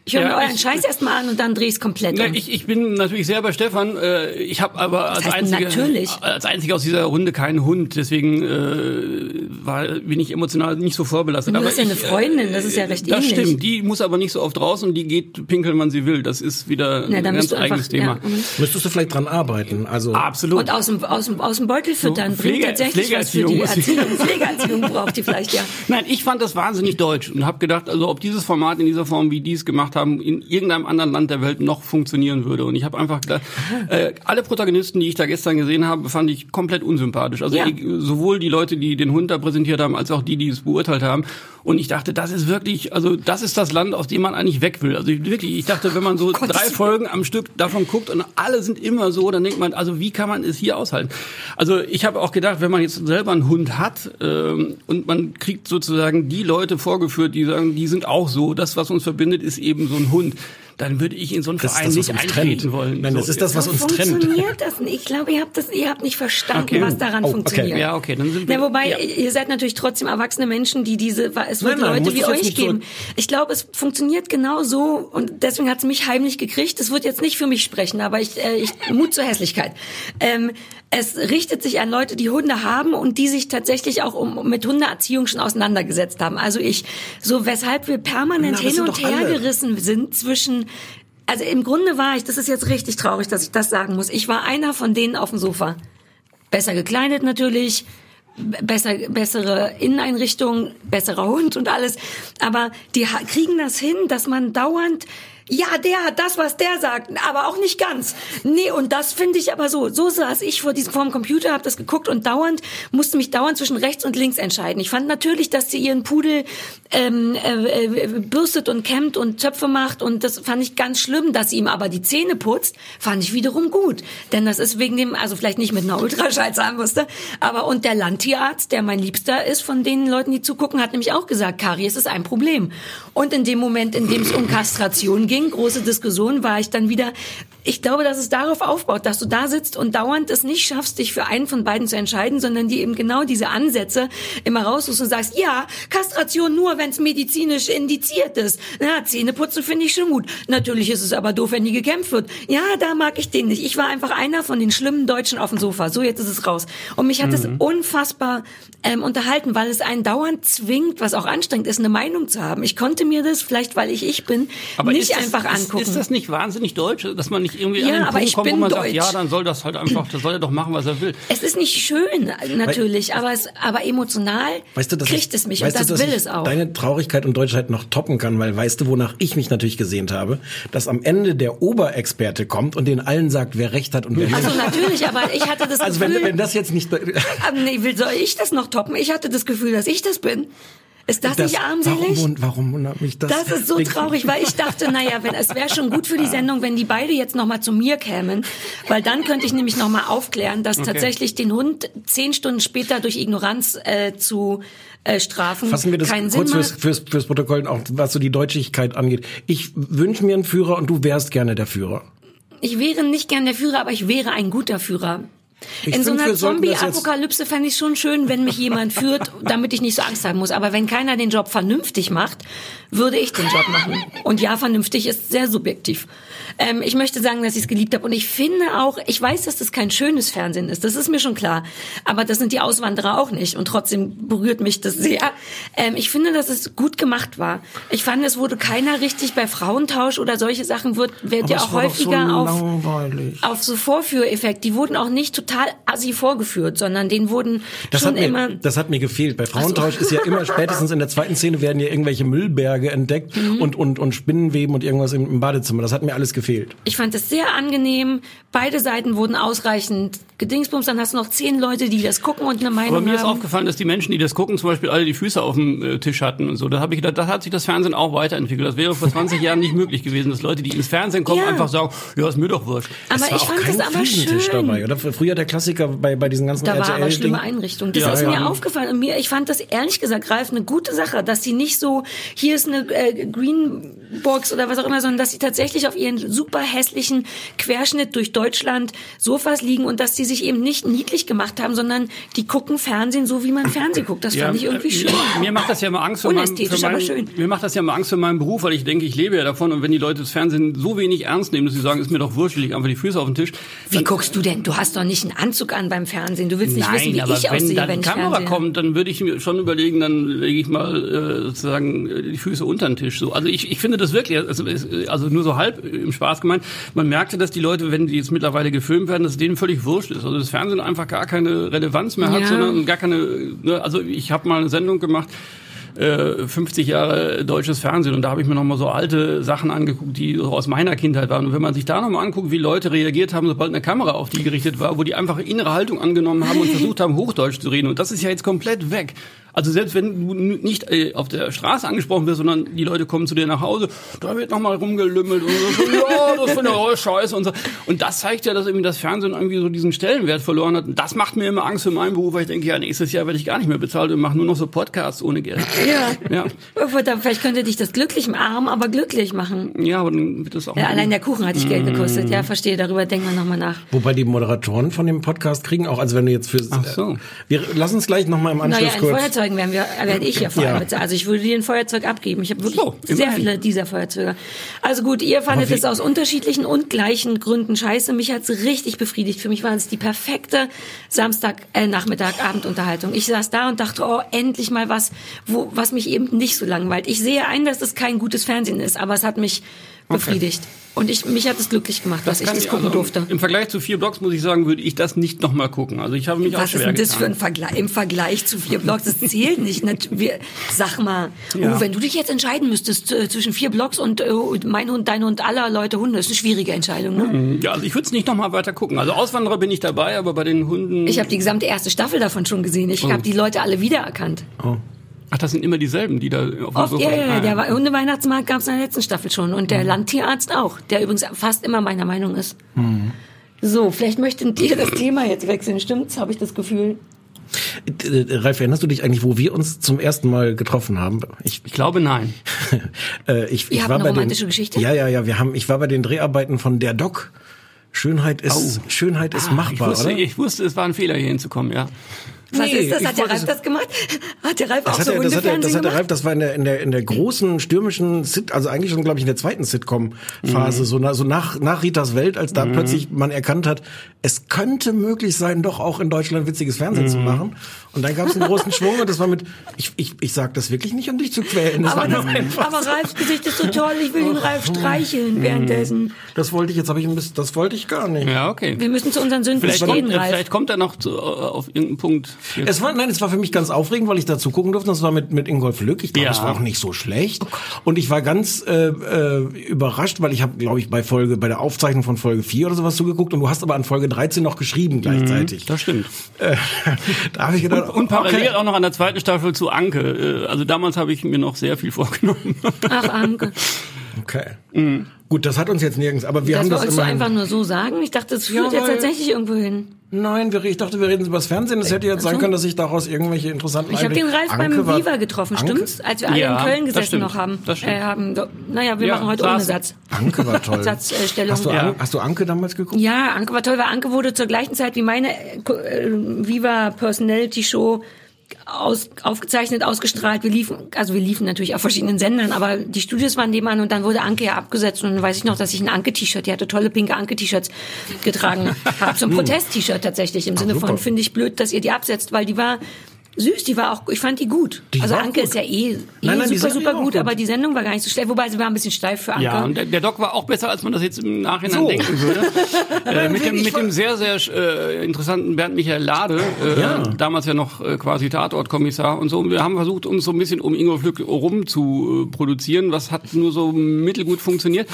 [SPEAKER 9] Ich höre
[SPEAKER 10] Ja,
[SPEAKER 9] mir euren
[SPEAKER 10] ich-
[SPEAKER 9] Scheiß erstmal an und dann drehe ich es komplett
[SPEAKER 10] Ja,
[SPEAKER 9] um.
[SPEAKER 10] ich, ich bin natürlich sehr bei Stefan. Äh, Ich habe aber als
[SPEAKER 9] heißt
[SPEAKER 10] einzige,
[SPEAKER 9] natürlich?
[SPEAKER 10] als einzige aus dieser Runde keinen Hund. Deswegen äh, war, bin ich emotional nicht so vorbelastet.
[SPEAKER 9] Du
[SPEAKER 10] aber
[SPEAKER 9] hast ja
[SPEAKER 10] ich,
[SPEAKER 9] eine Freundin, das ist ja
[SPEAKER 10] äh,
[SPEAKER 9] recht
[SPEAKER 10] Das
[SPEAKER 9] ähnlich.
[SPEAKER 10] stimmt. Die muss aber nicht so oft raus und die geht pinkeln, wann sie will. Das ist wieder
[SPEAKER 9] Na,
[SPEAKER 10] ein ganz eigenes
[SPEAKER 9] einfach,
[SPEAKER 10] Thema.
[SPEAKER 9] ja, mhm.
[SPEAKER 8] müsstest du vielleicht dran arbeiten. Also
[SPEAKER 10] Absolut.
[SPEAKER 9] Und aus dem, aus dem, aus dem Beutel füttern
[SPEAKER 10] So,
[SPEAKER 9] bringt
[SPEAKER 10] Pflege-
[SPEAKER 9] tatsächlich was für
[SPEAKER 10] Pflegeerziehung
[SPEAKER 9] die Erziehung. Pflegeerziehung braucht die vielleicht, ja. <laughs>
[SPEAKER 10] Nein, ich fand das wahnsinnig deutsch und habe gedacht, also ob dieses Format in dieser Form, wie die es gemacht haben, in irgendeinem anderen Land der Welt noch funktionieren würde. Und ich habe einfach gedacht, <laughs> äh, alle Protagonisten, die ich da gestern gesehen habe, fand ich komplett unsympathisch. Also
[SPEAKER 9] Ja.
[SPEAKER 10] ich, sowohl die Leute, die den Hund da präsentiert haben, als auch die, die es beurteilt haben. Und ich dachte, das ist wirklich, also das ist das Land, aus dem man eigentlich weg will. Also ich, wirklich, ich dachte, wenn man so
[SPEAKER 9] Gottes
[SPEAKER 10] drei
[SPEAKER 9] Willen.
[SPEAKER 10] Folgen am Stück davon guckt und alle sind immer so, dann denkt man, also wie kann man es hier aushalten? Also ich habe auch gedacht, wenn man jetzt selber einen Hund hat ähm, und man kriegt sozusagen die Leute vorgeführt, die sagen, die sind auch so, das, was uns verbindet, ist eben so ein Hund, dann würde ich in so einen
[SPEAKER 8] das
[SPEAKER 10] Verein
[SPEAKER 8] das,
[SPEAKER 10] nicht eintreten
[SPEAKER 8] trennt.
[SPEAKER 10] wollen.
[SPEAKER 8] Nein, das
[SPEAKER 10] So,
[SPEAKER 8] ist das, was
[SPEAKER 9] So
[SPEAKER 8] uns trennt.
[SPEAKER 9] funktioniert das nicht. Ich glaube, ihr habt das, ihr habt nicht verstanden,
[SPEAKER 10] Okay.
[SPEAKER 9] was daran
[SPEAKER 8] Oh, okay.
[SPEAKER 9] funktioniert.
[SPEAKER 10] Ja, okay, dann sind wir.
[SPEAKER 9] Na, wobei,
[SPEAKER 10] ja.
[SPEAKER 9] ihr seid natürlich trotzdem erwachsene Menschen, die diese, es wird
[SPEAKER 8] Nein, nein,
[SPEAKER 9] Leute wie
[SPEAKER 8] das
[SPEAKER 9] euch
[SPEAKER 8] nicht so-
[SPEAKER 9] geben. Ich glaube, es funktioniert genau so und deswegen hat es mich heimlich gekriegt. Es wird jetzt nicht für mich sprechen, aber ich, äh, ich Mut zur Hässlichkeit. Ähm, es richtet sich an Leute, die Hunde haben und die sich tatsächlich auch um, mit Hundeerziehung schon auseinandergesetzt haben. Also ich, so weshalb wir permanent
[SPEAKER 8] Na, das
[SPEAKER 9] hin und her
[SPEAKER 8] alle.
[SPEAKER 9] gerissen sind zwischen also im Grunde war ich, das ist jetzt richtig traurig, dass ich das sagen muss. Ich war einer von denen auf dem Sofa. Besser gekleidet natürlich, besser, bessere Inneneinrichtung, besserer Hund und alles. Aber die kriegen das hin, dass man dauernd ja, der hat das, was der sagt, aber auch nicht ganz. Nee, und das finde ich aber so. So saß ich vor diesem vor dem Computer, habe das geguckt und dauernd musste mich dauernd zwischen rechts und links entscheiden. Ich fand natürlich, dass sie ihren Pudel ähm, äh, äh, bürstet und kämmt und Zöpfe macht und das fand ich ganz schlimm, dass sie ihm aber die Zähne putzt, fand ich wiederum gut, denn das ist wegen dem, also vielleicht nicht mit einer Ultraschallzahnbürste, aber und der Landtierarzt, der mein Liebster ist von den Leuten, die zugucken, hat nämlich auch gesagt, Karies ist ein Problem. Und in dem Moment, in dem es um Kastration ging, große Diskussion, war ich dann wieder, ich glaube, dass es darauf aufbaut, dass du da sitzt und dauernd es nicht schaffst, dich für einen von beiden zu entscheiden, sondern die eben genau diese Ansätze immer raussuchst und sagst, ja, Kastration nur, wenn es medizinisch indiziert ist. Na, Zähneputzen finde ich schon gut. Natürlich ist es aber doof, wenn die gekämpft wird. Ja, da mag ich den nicht. Ich war einfach einer von den schlimmen Deutschen auf dem Sofa. So, jetzt ist es raus. Und mich hat es unfassbar ähm, unterhalten, weil es einen dauernd zwingt, was auch anstrengend ist, eine Meinung zu haben. Ich konnte mir das, vielleicht weil ich ich bin, nicht
[SPEAKER 10] ist das,
[SPEAKER 9] einfach
[SPEAKER 10] ist,
[SPEAKER 9] angucken.
[SPEAKER 10] Ist das nicht wahnsinnig deutsch, dass man nicht irgendwie
[SPEAKER 9] Ja,
[SPEAKER 10] an den
[SPEAKER 9] aber
[SPEAKER 10] Punkt
[SPEAKER 9] ich
[SPEAKER 10] kommt, wo
[SPEAKER 9] bin
[SPEAKER 10] man sagt,
[SPEAKER 9] deutsch.
[SPEAKER 10] ja, dann soll das halt einfach, das soll er doch machen, was er will.
[SPEAKER 9] es ist nicht schön, natürlich, aber es, aber emotional
[SPEAKER 8] Weißt du,
[SPEAKER 9] kriegt
[SPEAKER 8] ich,
[SPEAKER 9] es mich
[SPEAKER 8] weißt
[SPEAKER 9] und
[SPEAKER 8] du,
[SPEAKER 9] das
[SPEAKER 8] dass
[SPEAKER 9] will
[SPEAKER 8] ich
[SPEAKER 9] es auch.
[SPEAKER 8] deine Traurigkeit und Deutschheit noch toppen kann, weil weißt du, wonach ich mich natürlich gesehnt habe, dass am Ende der Oberexperte kommt und den allen sagt, wer recht hat und wer nicht.
[SPEAKER 9] Also natürlich, aber ich hatte das
[SPEAKER 8] Also wenn,
[SPEAKER 9] Gefühl,
[SPEAKER 8] wenn das jetzt nicht
[SPEAKER 9] Ah, nee, will, soll ich das noch toppen? Ich hatte das Gefühl, dass ich das bin. Ist das,
[SPEAKER 8] das,
[SPEAKER 9] nicht armselig?
[SPEAKER 8] warum, warum wundert mich das?
[SPEAKER 9] Das ist so traurig, weil ich dachte, naja, wenn, es wäre schon gut für die Sendung, wenn die beide jetzt nochmal zu mir kämen, weil dann könnte ich nämlich nochmal aufklären, dass tatsächlich den Hund zehn Stunden später durch Ignoranz äh, zu äh, strafen
[SPEAKER 8] Fassen wir das
[SPEAKER 9] keinen Sinn
[SPEAKER 8] kurz fürs, fürs, fürs Protokoll, auch was so die Deutlichkeit angeht. Ich wünsche mir einen Führer und du wärst gerne der Führer.
[SPEAKER 9] Ich wäre nicht gern der Führer, aber ich wäre ein guter Führer.
[SPEAKER 8] Ich
[SPEAKER 9] In so einer Zombie-Apokalypse fände ich schon schön, wenn mich jemand führt, <laughs> damit ich nicht so Angst haben muss. Aber wenn keiner den Job vernünftig macht, würde ich den Job machen. Und ja, vernünftig ist sehr subjektiv. Ähm, ich möchte sagen, dass ich es geliebt habe. Und ich finde auch, ich weiß, dass das kein schönes Fernsehen ist. Das ist mir schon klar. Aber das sind die Auswanderer auch nicht. Und trotzdem berührt mich das sehr. Ähm, ich finde, dass es gut gemacht war. Ich fand, es wurde keiner richtig bei Frauentausch oder solche Sachen wird, wird ja auch
[SPEAKER 8] doch so
[SPEAKER 9] häufiger auf, auf so Vorführeffekt. Die wurden auch nicht total assi vorgeführt, sondern denen wurden
[SPEAKER 8] Das
[SPEAKER 9] schon
[SPEAKER 8] hat, mir,
[SPEAKER 9] immer
[SPEAKER 8] das hat mir gefehlt. Bei Frauentausch ist ja immer <laughs> spätestens in der zweiten Szene werden ja irgendwelche Müllberge entdeckt
[SPEAKER 9] Mhm.
[SPEAKER 8] und, und, und Spinnenweben und irgendwas im, im Badezimmer. Das hat mir alles gefehlt.
[SPEAKER 9] Ich fand es sehr angenehm. Beide Seiten wurden ausreichend gedingsbums. Dann hast du noch zehn Leute, die das gucken und eine Meinung
[SPEAKER 10] Aber mir ist
[SPEAKER 9] haben.
[SPEAKER 10] aufgefallen, dass die Menschen, die das gucken, zum Beispiel alle die Füße auf dem äh, Tisch hatten und so. Da habe ich gedacht, da hat sich das Fernsehen auch weiterentwickelt. Das wäre vor 20 Jahren nicht möglich gewesen, dass Leute, die ins Fernsehen kommen,
[SPEAKER 9] Ja.
[SPEAKER 10] einfach sagen, ja, ist mir doch wurscht.
[SPEAKER 9] aber
[SPEAKER 8] es war
[SPEAKER 9] ich
[SPEAKER 8] auch
[SPEAKER 9] fand
[SPEAKER 8] kein
[SPEAKER 9] das aber schön.
[SPEAKER 8] dabei, oder? Früher der Klassiker bei, bei diesen ganzen
[SPEAKER 9] Da war aber schlimme
[SPEAKER 8] RTL-Dingen.
[SPEAKER 9] Einrichtung. Das
[SPEAKER 10] Ja,
[SPEAKER 9] ist
[SPEAKER 10] ja.
[SPEAKER 9] mir aufgefallen. Und mir, ich fand das ehrlich gesagt, Ralf, eine gute Sache, dass sie nicht so, hier ist eine äh, Greenbox oder was auch immer, sondern dass sie tatsächlich auf ihren super hässlichen Querschnitt durch Deutschland Sofas liegen und dass sie sich eben nicht niedlich gemacht haben, sondern die gucken Fernsehen so, wie man Fernsehen guckt. Das fand ich irgendwie
[SPEAKER 10] äh,
[SPEAKER 9] schön.
[SPEAKER 10] Mir, macht das ja immer Angst für meinen,
[SPEAKER 9] Unästhetisch,
[SPEAKER 10] für
[SPEAKER 9] aber schön.
[SPEAKER 10] Mir macht das ja immer Angst für meinen Beruf, weil ich denke, ich lebe ja davon. Und wenn die Leute das Fernsehen so wenig ernst nehmen, dass sie sagen, ist mir doch wurscht, ich leg einfach die Füße auf den Tisch.
[SPEAKER 9] Wie guckst du denn? Du hast doch nicht einen Anzug an beim Fernsehen. Du willst nicht
[SPEAKER 10] Nein,
[SPEAKER 9] wissen, wie
[SPEAKER 10] aber
[SPEAKER 9] ich
[SPEAKER 10] wenn
[SPEAKER 9] aussehe,
[SPEAKER 10] dann
[SPEAKER 9] wenn
[SPEAKER 10] die
[SPEAKER 9] ich
[SPEAKER 10] Kamera
[SPEAKER 9] Fernsehen
[SPEAKER 10] kommt, dann würde ich mir schon überlegen, dann lege ich mal äh, sozusagen äh, die Füße unter den Tisch. So, also ich, ich finde das wirklich, also, also nur so halb im Spaß gemeint. Man merkte, dass die Leute, wenn die jetzt mittlerweile gefilmt werden, dass es denen völlig wurscht ist. Also das Fernsehen einfach gar keine Relevanz mehr hat,
[SPEAKER 9] Ja.
[SPEAKER 10] sondern gar keine. Ne, also ich habe mal eine Sendung gemacht. Äh, 50 Jahre deutsches Fernsehen und da habe ich mir noch mal so alte Sachen angeguckt, die so aus meiner Kindheit waren. Und wenn man sich da noch mal anguckt, wie Leute reagiert haben, sobald eine Kamera auf die gerichtet war, wo die einfach innere Haltung angenommen haben und <laughs> versucht haben, Hochdeutsch zu reden. Und das ist ja jetzt komplett weg. Also selbst wenn du nicht äh, auf der Straße angesprochen wirst, sondern die Leute kommen zu dir nach Hause, da wird noch mal rumgelümmelt und so, ja, das finde ich auch scheiße und so. Und das zeigt ja, dass irgendwie das Fernsehen irgendwie so diesen Stellenwert verloren hat. Und das macht mir immer Angst für meinen Beruf, weil ich denke, ja, nächstes Jahr werde ich gar nicht mehr bezahlt und mache nur noch so Podcasts ohne Geld.
[SPEAKER 9] Ja.
[SPEAKER 10] Ja.
[SPEAKER 9] Vielleicht könnte dich das glücklich arm, aber glücklich machen.
[SPEAKER 10] Ja, aber dann wird das auch.
[SPEAKER 9] Ja, allein der Kuchen hat dich Geld gekostet. Ja, verstehe. Darüber denken wir nochmal nach.
[SPEAKER 8] Wobei die Moderatoren von dem Podcast kriegen auch, also wenn du jetzt für,
[SPEAKER 10] Ach so.
[SPEAKER 8] wir lassen uns gleich nochmal im Anschluss
[SPEAKER 9] Naja,
[SPEAKER 8] kurz.
[SPEAKER 9] Feuerzeugen werden wir, werde ich ja vor allem
[SPEAKER 8] Ja.
[SPEAKER 9] bezahlt. Also ich würde dir ein Feuerzeug abgeben. Ich habe wirklich
[SPEAKER 10] So,
[SPEAKER 9] sehr viele dieser Feuerzeuge. Also gut, ihr fandet es aus unterschiedlichen und gleichen Gründen scheiße. Mich hat's richtig befriedigt. Für mich war es die perfekte Samstag, äh, Nachmittag, Abendunterhaltung. Ich saß da und dachte, oh, endlich mal was, wo, was mich eben nicht so langweilt. Ich sehe ein, dass das kein gutes Fernsehen ist, aber es hat mich befriedigt. Und ich, mich hat es glücklich gemacht, dass ich das gucken
[SPEAKER 10] also,
[SPEAKER 9] durfte.
[SPEAKER 10] Im Vergleich zu vier Blogs muss ich sagen, würde ich das nicht nochmal gucken. Also ich habe mich auch
[SPEAKER 9] Was ist
[SPEAKER 10] schwer
[SPEAKER 9] denn das für ein Vergleich im Vergleich zu vier Blogs? Das zählt nicht. Wir, sag mal,
[SPEAKER 10] Ja.
[SPEAKER 9] oh, wenn du dich jetzt entscheiden müsstest äh, zwischen vier Blogs und äh, mein Hund, dein Hund, aller Leute Hunde, ist eine schwierige Entscheidung. Ne?
[SPEAKER 10] Ja, also ich würde es nicht nochmal weiter gucken. Also Auswanderer bin ich dabei, aber bei den Hunden.
[SPEAKER 9] Ich habe die gesamte erste Staffel davon schon gesehen. Ich habe die Leute alle wiedererkannt.
[SPEAKER 10] Ach, das sind immer dieselben, die da auf dem
[SPEAKER 9] Oft,
[SPEAKER 10] Sofa-
[SPEAKER 9] ja, ja,
[SPEAKER 10] Ah,
[SPEAKER 9] der Hundeweihnachtsmarkt gab es in der letzten Staffel schon und der Landtierarzt auch, der übrigens fast immer meiner Meinung ist. So, vielleicht möchten die das Thema jetzt wechseln, stimmt's? Habe ich das Gefühl?
[SPEAKER 8] Äh, Ralf, erinnerst du dich eigentlich, wo wir uns zum ersten Mal getroffen haben? Ich,
[SPEAKER 10] Ich glaube, nein. <laughs>
[SPEAKER 8] äh, ich,
[SPEAKER 9] Ihr
[SPEAKER 8] ich
[SPEAKER 9] habt
[SPEAKER 8] war
[SPEAKER 9] eine
[SPEAKER 8] bei
[SPEAKER 9] romantische
[SPEAKER 8] den,
[SPEAKER 9] Geschichte?
[SPEAKER 8] Ja, ja, ja. Wir haben, ich war bei den Dreharbeiten von der Doc. Schönheit ist, Schönheit ist
[SPEAKER 10] Ah,
[SPEAKER 8] machbar,
[SPEAKER 10] ich wusste,
[SPEAKER 8] oder?
[SPEAKER 10] ich wusste, es war ein Fehler, hier hinzukommen, ja.
[SPEAKER 9] Was
[SPEAKER 8] Nee,
[SPEAKER 9] ist das? Hat der Ralf das gemacht? Hat der Ralf
[SPEAKER 8] Das
[SPEAKER 9] auch
[SPEAKER 8] hat,
[SPEAKER 9] so
[SPEAKER 8] er, das, hat er, das hat der
[SPEAKER 9] gemacht?
[SPEAKER 8] Ralf, das war in der, in der, in der großen stürmischen Sit, also eigentlich schon, glaube ich, in der zweiten Sitcom-Phase, so, na, so nach, nach Ritas Welt, als da plötzlich man erkannt hat, es könnte möglich sein, doch auch in Deutschland witziges Fernsehen zu machen. Und dann gab es einen großen Schwung und das war mit, ich, ich, ich sag das wirklich nicht, um dich zu quälen. Das
[SPEAKER 9] Aber,
[SPEAKER 8] war
[SPEAKER 9] das, aber Ralfs Gesicht ist so toll, ich will den Ralf streicheln währenddessen.
[SPEAKER 8] Das wollte ich, jetzt habe ich ein bisschen, das wollte ich gar nicht.
[SPEAKER 10] Ja, okay.
[SPEAKER 9] Wir müssen zu unseren Sünden
[SPEAKER 10] Vielleicht
[SPEAKER 9] stehen,
[SPEAKER 10] kommt,
[SPEAKER 9] Ralf.
[SPEAKER 10] vielleicht kommt er noch zu, äh, auf irgendeinen Punkt.
[SPEAKER 8] Es war, nein, es war für mich ganz aufregend, weil ich dazu gucken durfte. Das war mit, mit Ingolf Lück. Ich glaube,
[SPEAKER 10] Ja.
[SPEAKER 8] es war auch nicht so schlecht. und ich war ganz äh, äh, überrascht, weil ich habe, glaube ich, bei Folge, bei der Aufzeichnung von Folge 4 oder sowas zugeguckt und du hast aber an Folge 13 noch geschrieben gleichzeitig.
[SPEAKER 10] Das stimmt.
[SPEAKER 8] Äh, <laughs> da habe ich gedacht,
[SPEAKER 10] Und parallel
[SPEAKER 8] okay.
[SPEAKER 10] auch noch an der zweiten Staffel zu Anke. Äh, Also damals habe ich mir noch sehr viel vorgenommen.
[SPEAKER 9] Ach, Anke.
[SPEAKER 8] Okay. Gut, das hat uns jetzt nirgends, aber wir
[SPEAKER 9] Das
[SPEAKER 8] haben das
[SPEAKER 9] wolltest du
[SPEAKER 8] immer.
[SPEAKER 9] einfach nur so sagen? Ich dachte, das führt
[SPEAKER 8] Ja,
[SPEAKER 9] jetzt tatsächlich irgendwo hin.
[SPEAKER 8] Nein, wir, ich dachte, wir reden über das Fernsehen. Es hätte jetzt sein können, dass ich daraus irgendwelche interessanten
[SPEAKER 9] Ich habe den Ralf
[SPEAKER 8] Anke
[SPEAKER 9] beim Viva getroffen,
[SPEAKER 8] Anke?
[SPEAKER 9] stimmt's? Als wir alle
[SPEAKER 10] Ja,
[SPEAKER 9] in Köln
[SPEAKER 10] das
[SPEAKER 9] gesessen noch haben.
[SPEAKER 10] Das stimmt.
[SPEAKER 9] Äh, haben naja, wir
[SPEAKER 10] Ja,
[SPEAKER 9] machen heute ohne. Satz.
[SPEAKER 8] Anke war toll.
[SPEAKER 9] Satzstellung.
[SPEAKER 8] Hast du,
[SPEAKER 10] Ja.
[SPEAKER 8] Hast du Anke damals geguckt?
[SPEAKER 9] Ja, Anke war toll, weil Anke wurde zur gleichen Zeit wie meine äh, äh, Viva Personality Show aus, aufgezeichnet, ausgestrahlt. Wir liefen, also wir liefen natürlich auf verschiedenen Sendern, aber die Studios waren nebenan und dann wurde Anke ja abgesetzt und dann weiß ich noch, dass ich ein Anke-T-Shirt, die hatte tolle pinke Anke-T-Shirts getragen <laughs> habe, zum Protest-T-Shirt tatsächlich, im Sinne
[SPEAKER 8] super.
[SPEAKER 9] von, finde ich blöd, dass ihr die absetzt, weil die war süß, die war auch, ich fand die gut.
[SPEAKER 8] Die
[SPEAKER 9] also Anke
[SPEAKER 8] gut.
[SPEAKER 9] ist ja eh, eh
[SPEAKER 8] Nein, nein, die
[SPEAKER 9] super, super
[SPEAKER 8] auch
[SPEAKER 9] gut,
[SPEAKER 8] gut.
[SPEAKER 9] aber die Sendung war gar nicht so schlecht, wobei sie war ein bisschen steif für Anke.
[SPEAKER 10] Ja, und der, der Doc war auch besser, als man das jetzt im Nachhinein
[SPEAKER 8] So.
[SPEAKER 10] denken würde. <laughs> äh, mit, dem, mit dem sehr, sehr äh, interessanten Bernd Michael Lade, äh,
[SPEAKER 8] Ja.
[SPEAKER 10] damals ja noch äh, quasi Tatortkommissar und so. Und wir haben versucht, uns so ein bisschen um Ingo Flück rum zu äh, produzieren. Was hat nur so mittelgut funktioniert.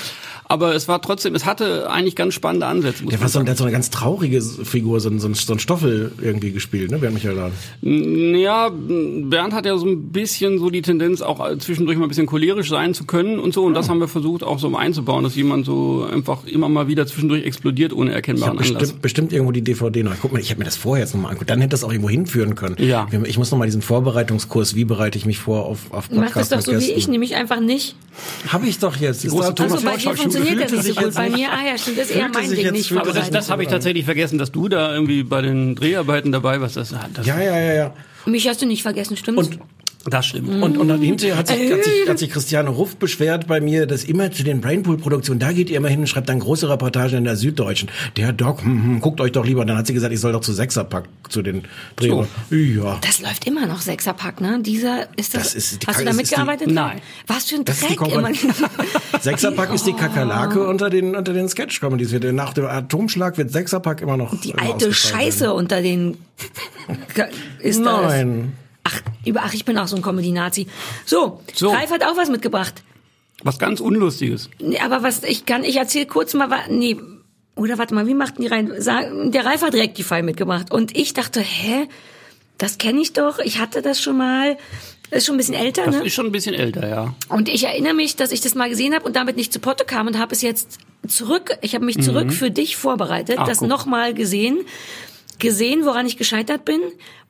[SPEAKER 10] Aber es war trotzdem, es hatte eigentlich ganz spannende Ansätze.
[SPEAKER 8] Der, war so, der hat so eine ganz traurige Figur, so ein, so ein, so ein Stoffel irgendwie gespielt, ne? Bernd Michael Laden.
[SPEAKER 10] Ja, Bernd hat ja so ein bisschen so die Tendenz, auch zwischendurch mal ein bisschen cholerisch sein zu können und so. Und das haben wir versucht auch so einzubauen, dass jemand so einfach immer mal wieder zwischendurch explodiert ohne
[SPEAKER 8] Ich
[SPEAKER 10] erkennbaren
[SPEAKER 8] habe
[SPEAKER 10] Anlass.
[SPEAKER 8] bestimmt, bestimmt irgendwo die DVD noch. Guck mal, ich habe mir das vorher jetzt nochmal angeguckt. Dann hätte das auch irgendwo hinführen können.
[SPEAKER 10] Ja.
[SPEAKER 8] Ich muss nochmal diesen Vorbereitungskurs, wie bereite ich mich vor auf, auf
[SPEAKER 9] Mach das
[SPEAKER 8] Podcast
[SPEAKER 9] doch so wie
[SPEAKER 8] Gästen.
[SPEAKER 9] ich, nämlich einfach nicht.
[SPEAKER 8] Habe ich doch jetzt. Ist
[SPEAKER 10] große Thomas
[SPEAKER 9] Also bei dir funktioniert das nicht so
[SPEAKER 8] sich
[SPEAKER 9] gut.
[SPEAKER 8] jetzt
[SPEAKER 9] Bei mir, ah ja, stimmt, das ist eher mein Ding, nicht
[SPEAKER 10] das, das habe ich tatsächlich vergessen, dass du da irgendwie bei den Dreharbeiten dabei warst. Das, das,
[SPEAKER 8] Ja, ja, ja, ja.
[SPEAKER 9] Mich hast du nicht vergessen, stimmt's?
[SPEAKER 8] Und
[SPEAKER 10] das stimmt.
[SPEAKER 8] Und, und dann hinterher hat sich, hat, sich, hat sich Christiane Ruff beschwert bei mir, dass immer zu den Brainpool-Produktionen, da geht ihr immer hin und schreibt dann große Reportagen in der Süddeutschen. Der Doc, hm, hm, guckt euch doch lieber. Dann hat sie gesagt, ich soll doch zu Sechserpack zu den Drehern. Ja.
[SPEAKER 9] das läuft immer noch Sechserpack, ne? Dieser ist das.
[SPEAKER 8] Das ist die
[SPEAKER 9] hast du
[SPEAKER 8] Kacke,
[SPEAKER 9] da
[SPEAKER 8] die-
[SPEAKER 9] mitgearbeitet?
[SPEAKER 10] Nein.
[SPEAKER 9] Was für ein
[SPEAKER 8] Das
[SPEAKER 9] Dreck immer. <laughs>
[SPEAKER 8] Sechserpack ist die Kakerlake unter den, unter den Sketch-Comedies. Nach dem Atomschlag wird Sechserpack immer noch
[SPEAKER 9] Die
[SPEAKER 8] immer
[SPEAKER 9] alte Scheiße unter den ist das. Ach, über, ach, ich bin auch so ein Comedy-Nazi. So,
[SPEAKER 10] So.
[SPEAKER 9] Ralf hat auch was mitgebracht.
[SPEAKER 10] Was ganz Unlustiges.
[SPEAKER 9] Nee, aber was ich kann, ich erzähle kurz mal, nee, oder warte mal, wie machten die rein? Der Ralf hat Rectify mitgebracht und ich dachte, hä, das kenne ich doch, ich hatte das schon mal. Das ist schon ein bisschen älter,
[SPEAKER 10] Das
[SPEAKER 9] ne?
[SPEAKER 10] ist schon ein bisschen älter, ja.
[SPEAKER 9] Und ich erinnere mich, dass ich das mal gesehen habe und damit nicht zu Potte kam und habe es jetzt zurück, ich habe mich
[SPEAKER 10] Mhm.
[SPEAKER 9] zurück für dich vorbereitet,
[SPEAKER 10] Ach,
[SPEAKER 9] das nochmal gesehen, gesehen, woran ich gescheitert bin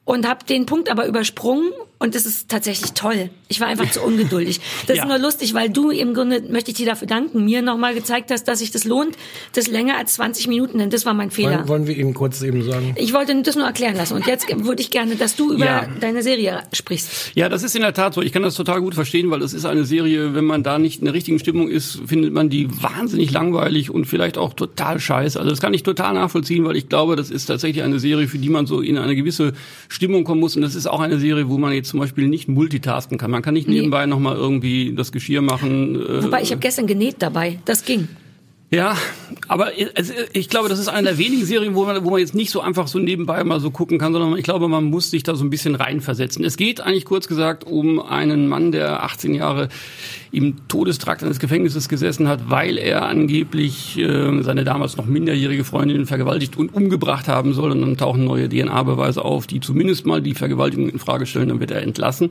[SPEAKER 9] und habe den Punkt aber übersprungen und das ist tatsächlich toll. Ich war einfach zu ungeduldig. Das
[SPEAKER 10] Ja.
[SPEAKER 9] ist nur lustig, weil du im Grunde, möchte ich dir dafür danken, mir nochmal gezeigt hast, dass sich das lohnt, das länger als 20 Minuten, denn das war mein Fehler.
[SPEAKER 8] Wollen, wollen wir Ihnen kurz eben sagen?
[SPEAKER 9] Ich wollte das nur erklären lassen und jetzt würde ich gerne, dass du über
[SPEAKER 10] Ja.
[SPEAKER 9] deine Serie sprichst.
[SPEAKER 10] Ja, das ist in der Tat so. Ich kann das total gut verstehen, weil es ist eine Serie, wenn man da nicht in der richtigen Stimmung ist, findet man die wahnsinnig langweilig und vielleicht auch total scheiße. Also das kann ich total nachvollziehen, weil ich glaube, das ist tatsächlich eine Serie, für die man so in eine gewisse Stimmung kommen muss. Und das ist auch eine Serie, wo man jetzt zum Beispiel nicht multitasken kann. Man kann nicht
[SPEAKER 9] Nee.
[SPEAKER 10] nebenbei nochmal irgendwie das Geschirr machen. äh,
[SPEAKER 9] Wobei, ich habe gestern genäht dabei. Das ging.
[SPEAKER 10] Ja, aber ich glaube, das ist eine der wenigen Serien, wo man, wo man jetzt nicht so einfach so nebenbei mal so gucken kann, sondern ich glaube, man muss sich da so ein bisschen reinversetzen. Es geht eigentlich kurz gesagt um einen Mann, der 18 Jahre im Todestrakt eines Gefängnisses gesessen hat, weil er angeblich äh, seine damals noch minderjährige Freundin vergewaltigt und umgebracht haben soll. Und dann tauchen neue DNA-Beweise auf, die zumindest mal die Vergewaltigung in Frage stellen, dann wird er entlassen.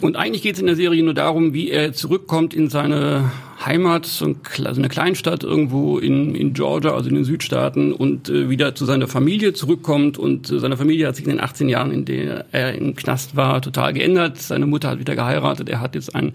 [SPEAKER 10] Und eigentlich geht es in der Serie nur darum, wie er zurückkommt in seine Heimat, so eine Kleinstadt irgendwo in, in Georgia, also in den Südstaaten, und äh, wieder zu seiner Familie zurückkommt. Und äh, seine Familie hat sich in den 18 Jahren, in denen er im Knast war, total geändert. Seine Mutter hat wieder geheiratet. Er hat jetzt einen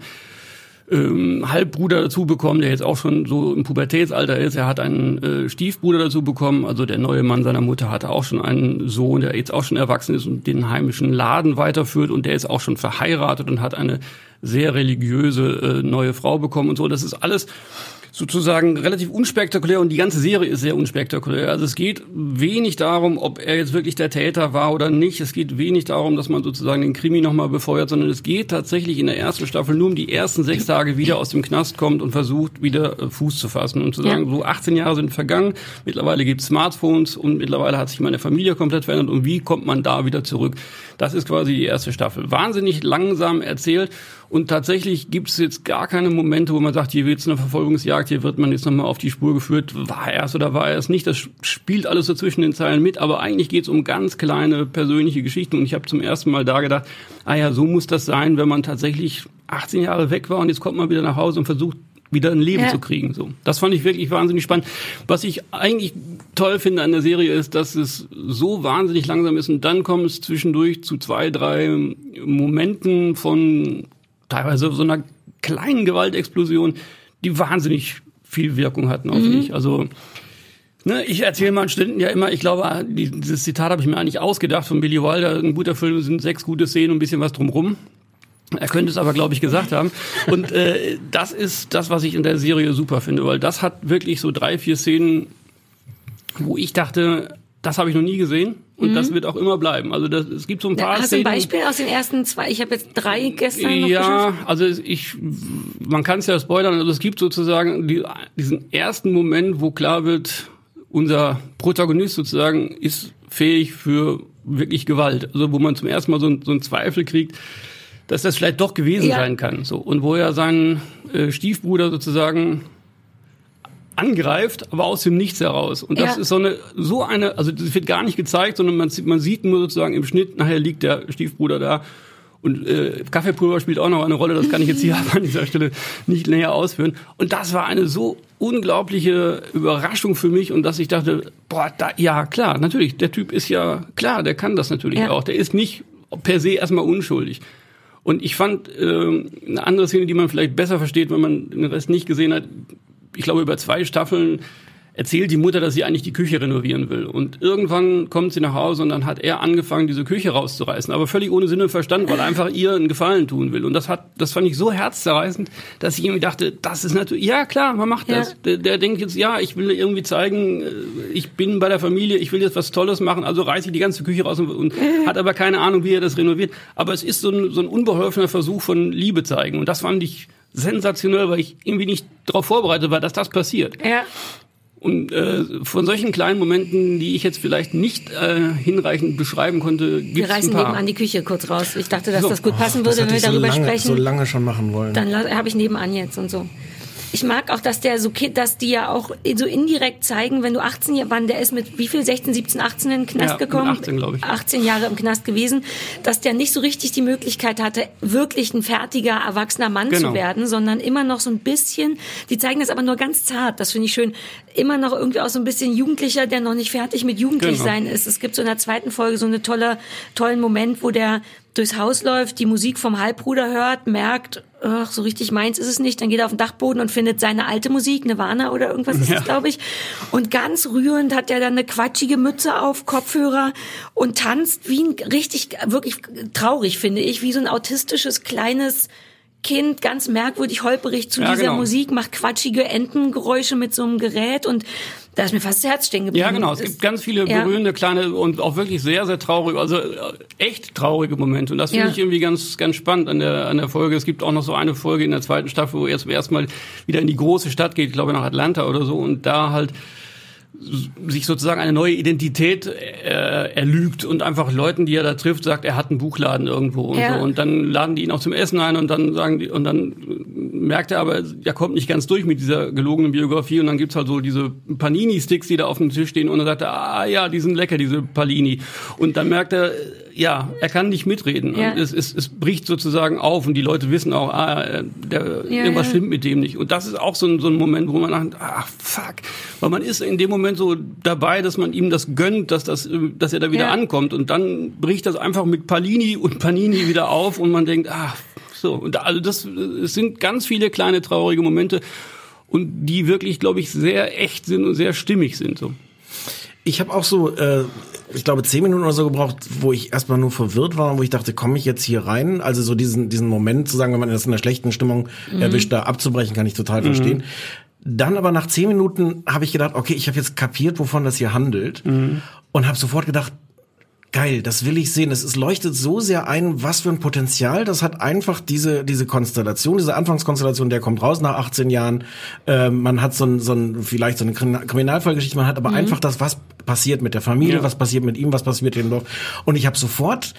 [SPEAKER 10] ähm, Halbbruder dazu bekommen, der jetzt auch schon so im Pubertätsalter ist. Er hat einen äh, Stiefbruder dazu bekommen. Also der neue Mann seiner Mutter hatte auch schon einen Sohn, der jetzt auch schon erwachsen ist und den heimischen Laden weiterführt. Und der ist auch schon verheiratet und hat eine sehr religiöse äh, neue Frau bekommen und so. Das ist alles sozusagen relativ unspektakulär und die ganze Serie ist sehr unspektakulär. Also es geht wenig darum, ob er jetzt wirklich der Täter war oder nicht. Es geht wenig darum, dass man sozusagen den Krimi nochmal befeuert, sondern es geht tatsächlich in der ersten Staffel nur um die ersten sechs Tage wieder aus dem Knast kommt und versucht wieder äh, Fuß zu fassen und zu sagen,
[SPEAKER 9] Ja.
[SPEAKER 10] so 18 Jahre sind vergangen, mittlerweile gibt es Smartphones und mittlerweile hat sich meine Familie komplett verändert und wie kommt man da wieder zurück? Das ist quasi die erste Staffel. Wahnsinnig langsam erzählt und tatsächlich gibt es jetzt gar keine Momente, wo man sagt, hier wird es eine Verfolgungsjagd, hier wird man jetzt nochmal auf die Spur geführt, war er es oder war er es nicht. Das spielt alles so zwischen den Zeilen mit, aber eigentlich geht es um ganz kleine persönliche Geschichten und ich habe zum ersten Mal da gedacht, ah ja, so muss das sein, wenn man tatsächlich 18 Jahre weg war und jetzt kommt man wieder nach Hause und versucht wieder ein Leben
[SPEAKER 9] Ja.
[SPEAKER 10] zu kriegen. So, das fand ich wirklich wahnsinnig spannend. Was ich eigentlich toll finde an der Serie ist, dass es so wahnsinnig langsam ist und dann kommt es zwischendurch zu zwei, drei Momenten von teilweise so einer kleinen Gewaltexplosion, die wahnsinnig viel Wirkung hatten auf mich. Also Ne, ich erzähle meinen Studenten ja immer, ich glaube, die- dieses Zitat habe ich mir eigentlich ausgedacht von Billy Wilder. Ein guter Film sind sechs gute Szenen und ein bisschen was drumrum. Er könnte es aber, glaube ich, gesagt haben. Und äh, das ist das, was ich in der Serie super finde, weil das hat wirklich so drei, vier Szenen, wo ich dachte, das habe ich noch nie gesehen und mhm. das wird auch immer bleiben. Also das, es gibt so ein paar.
[SPEAKER 9] Hast du ein Beispiel aus den ersten zwei? Ich habe jetzt drei gestern noch
[SPEAKER 10] Ja, also ich, man kann es ja spoilern. Also es gibt sozusagen die, diesen ersten Moment, wo klar wird, unser Protagonist sozusagen ist fähig für wirklich Gewalt. Also wo man zum ersten Mal so, so einen Zweifel kriegt, dass das vielleicht doch gewesen ja. sein kann. So und wo er seinen äh, Stiefbruder sozusagen angreift, aber aus dem Nichts heraus. Und das ja. ist so eine, so eine, also das wird gar nicht gezeigt, sondern man, man sieht nur sozusagen im Schnitt, nachher liegt der Stiefbruder da. Und äh, Kaffeepulver spielt auch noch eine Rolle, das kann ich jetzt hier <laughs> an dieser Stelle nicht näher ausführen. Und das war eine so unglaubliche Überraschung für mich und dass ich dachte, boah, da, ja klar, natürlich, der Typ ist ja klar, der kann das natürlich ja. auch. Der ist nicht per se erstmal unschuldig. Und ich fand äh, eine andere Szene, die man vielleicht besser versteht, wenn man den Rest nicht gesehen hat, ich glaube, über zwei Staffeln erzählt die Mutter, dass sie eigentlich die Küche renovieren will. Und irgendwann kommt sie nach Hause und dann hat er angefangen, diese Küche rauszureißen, aber völlig ohne Sinn und Verstand, weil er einfach ihr einen Gefallen tun will. Und das hat, das fand ich so herzzerreißend, dass ich irgendwie dachte, das ist natürlich, ja klar, man macht das. Ja. Der, der denkt jetzt, ja, ich will irgendwie zeigen, äh, ich bin bei der Familie, ich will jetzt was Tolles machen, also reiße ich die ganze Küche raus und, und <laughs> hat aber keine Ahnung, wie er das renoviert. Aber es ist so ein, so ein unbeholfener Versuch von Liebe zeigen. Und das fand ich sensationell, weil ich irgendwie nicht darauf vorbereitet war, dass das passiert.
[SPEAKER 9] Ja.
[SPEAKER 10] Und äh, von solchen kleinen Momenten, die ich jetzt vielleicht nicht äh, hinreichend beschreiben konnte,
[SPEAKER 9] gibt Wir reißen nebenan die Küche kurz raus. Ich dachte, dass so. das gut passen oh, würde, wenn wir so darüber
[SPEAKER 8] lange,
[SPEAKER 9] sprechen.
[SPEAKER 8] so lange schon machen wollen.
[SPEAKER 9] Dann habe ich nebenan jetzt und so ich mag auch, dass der so, dass die ja auch so indirekt zeigen, wenn du 18 Jahre, wann der ist mit wie viel, 16, 17, 18 in den Knast ja, gekommen?
[SPEAKER 10] 18, glaube ich.
[SPEAKER 9] 18 Jahre im Knast gewesen, dass der nicht so richtig die Möglichkeit hatte, wirklich ein fertiger, erwachsener Mann genau. zu werden, sondern immer noch so ein bisschen, die zeigen das aber nur ganz zart, das finde ich schön, immer noch irgendwie auch so ein bisschen Jugendlicher, der noch nicht fertig mit jugendlich genau. sein ist. Es gibt so in der zweiten Folge so eine tolle, tollen Moment, wo der durchs Haus läuft, die Musik vom Halbbruder hört, merkt, ach, so richtig meins ist es nicht, dann geht er auf den Dachboden und findet seine alte Musik, Nirvana oder irgendwas ist ja. es, glaube ich. Und ganz rührend hat er dann eine quatschige Mütze auf, Kopfhörer und tanzt wie ein richtig, wirklich traurig, finde ich, wie so ein autistisches kleines Kind, ganz merkwürdig holperig zu ja, dieser genau. Musik, macht quatschige Entengeräusche mit so einem Gerät und da ist mir fast das Herz stehen geblieben.
[SPEAKER 10] Ja, genau. Es gibt ganz viele berührende, ja. kleine und auch wirklich sehr, sehr traurige, also äh, echt traurige Momente. Und das finde ja. ich irgendwie ganz, ganz spannend an der, an der Folge. Es gibt auch noch so eine Folge in der zweiten Staffel, wo er zum ersten Mal wieder in die große Stadt geht, ich glaube nach Atlanta oder so, und da halt sich sozusagen eine neue Identität äh, erlügt und einfach Leuten, die er da trifft, sagt, er hat einen Buchladen irgendwo und ja. so. Und dann laden die ihn auch zum Essen ein und dann sagen die, und dann merkt er aber, er kommt nicht ganz durch mit dieser gelogenen Biografie und dann gibt's halt so diese Panini-Sticks, die da auf dem Tisch stehen und dann sagt er, ah ja, die sind lecker, diese Palini. Und dann merkt er, ja, er kann nicht mitreden. Ja. Es, es, es bricht sozusagen auf und die Leute wissen auch, ah, der, ja, irgendwas ja. stimmt mit dem nicht. Und das ist auch so ein, so ein Moment, wo man sagt, ah, fuck. Weil man ist in dem Moment so dabei, dass man ihm das gönnt, dass, das, dass er da wieder ankommt. Und dann bricht das einfach mit Palini und Panini wieder auf und man denkt, ah, so. Und also das, es sind ganz viele kleine traurige Momente und die wirklich, glaube ich, sehr echt sind und sehr stimmig sind. So.
[SPEAKER 8] Ich habe auch so, äh, ich glaube, zehn Minuten oder so gebraucht, wo ich erstmal nur verwirrt war, wo ich dachte, komme ich jetzt hier rein? Also so diesen, diesen Moment zu sagen, wenn man das in einer schlechten Stimmung mhm. erwischt, da abzubrechen, kann ich total mhm. verstehen. Dann aber nach zehn Minuten habe ich gedacht, okay, ich habe jetzt kapiert, wovon das hier handelt mhm. und habe sofort gedacht, geil, das will ich sehen. Es, es leuchtet so sehr ein, was für ein Potenzial. Das hat einfach diese, diese Konstellation, diese Anfangskonstellation, der kommt raus nach 18 Jahren. Äh, man hat so ein, so ein, vielleicht so eine Kriminalfallgeschichte, man hat aber mhm. einfach das, was passiert mit der Familie, ja. was passiert mit ihm, was passiert mit dem Dorf. Und ich habe sofort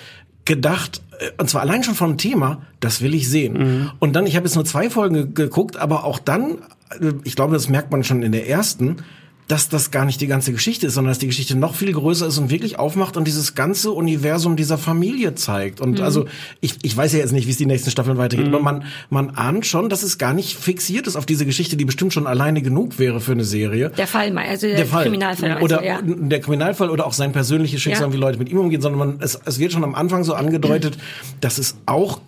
[SPEAKER 8] gedacht, äh, und zwar allein schon vom Thema, das will ich sehen. Mhm. Und dann, ich habe jetzt nur zwei Folgen geguckt, aber auch dann, äh, ich glaube, das merkt man schon in der ersten, dass das gar nicht die ganze Geschichte ist, sondern dass die Geschichte noch viel größer ist und wirklich aufmacht und dieses ganze Universum dieser Familie zeigt. Und mhm. also ich, ich weiß ja jetzt nicht, wie es die nächsten Staffeln weitergeht, mhm. aber man, man ahnt schon, dass es gar nicht fixiert ist auf diese Geschichte, die bestimmt schon alleine genug wäre für eine Serie.
[SPEAKER 9] Der Fall, also der, der Fall. Kriminalfall. Ja.
[SPEAKER 8] Oder ja. der Kriminalfall oder auch sein persönliches Schicksal, ja. wie Leute mit ihm umgehen, sondern man, es, es wird schon am Anfang so angedeutet, dass es auch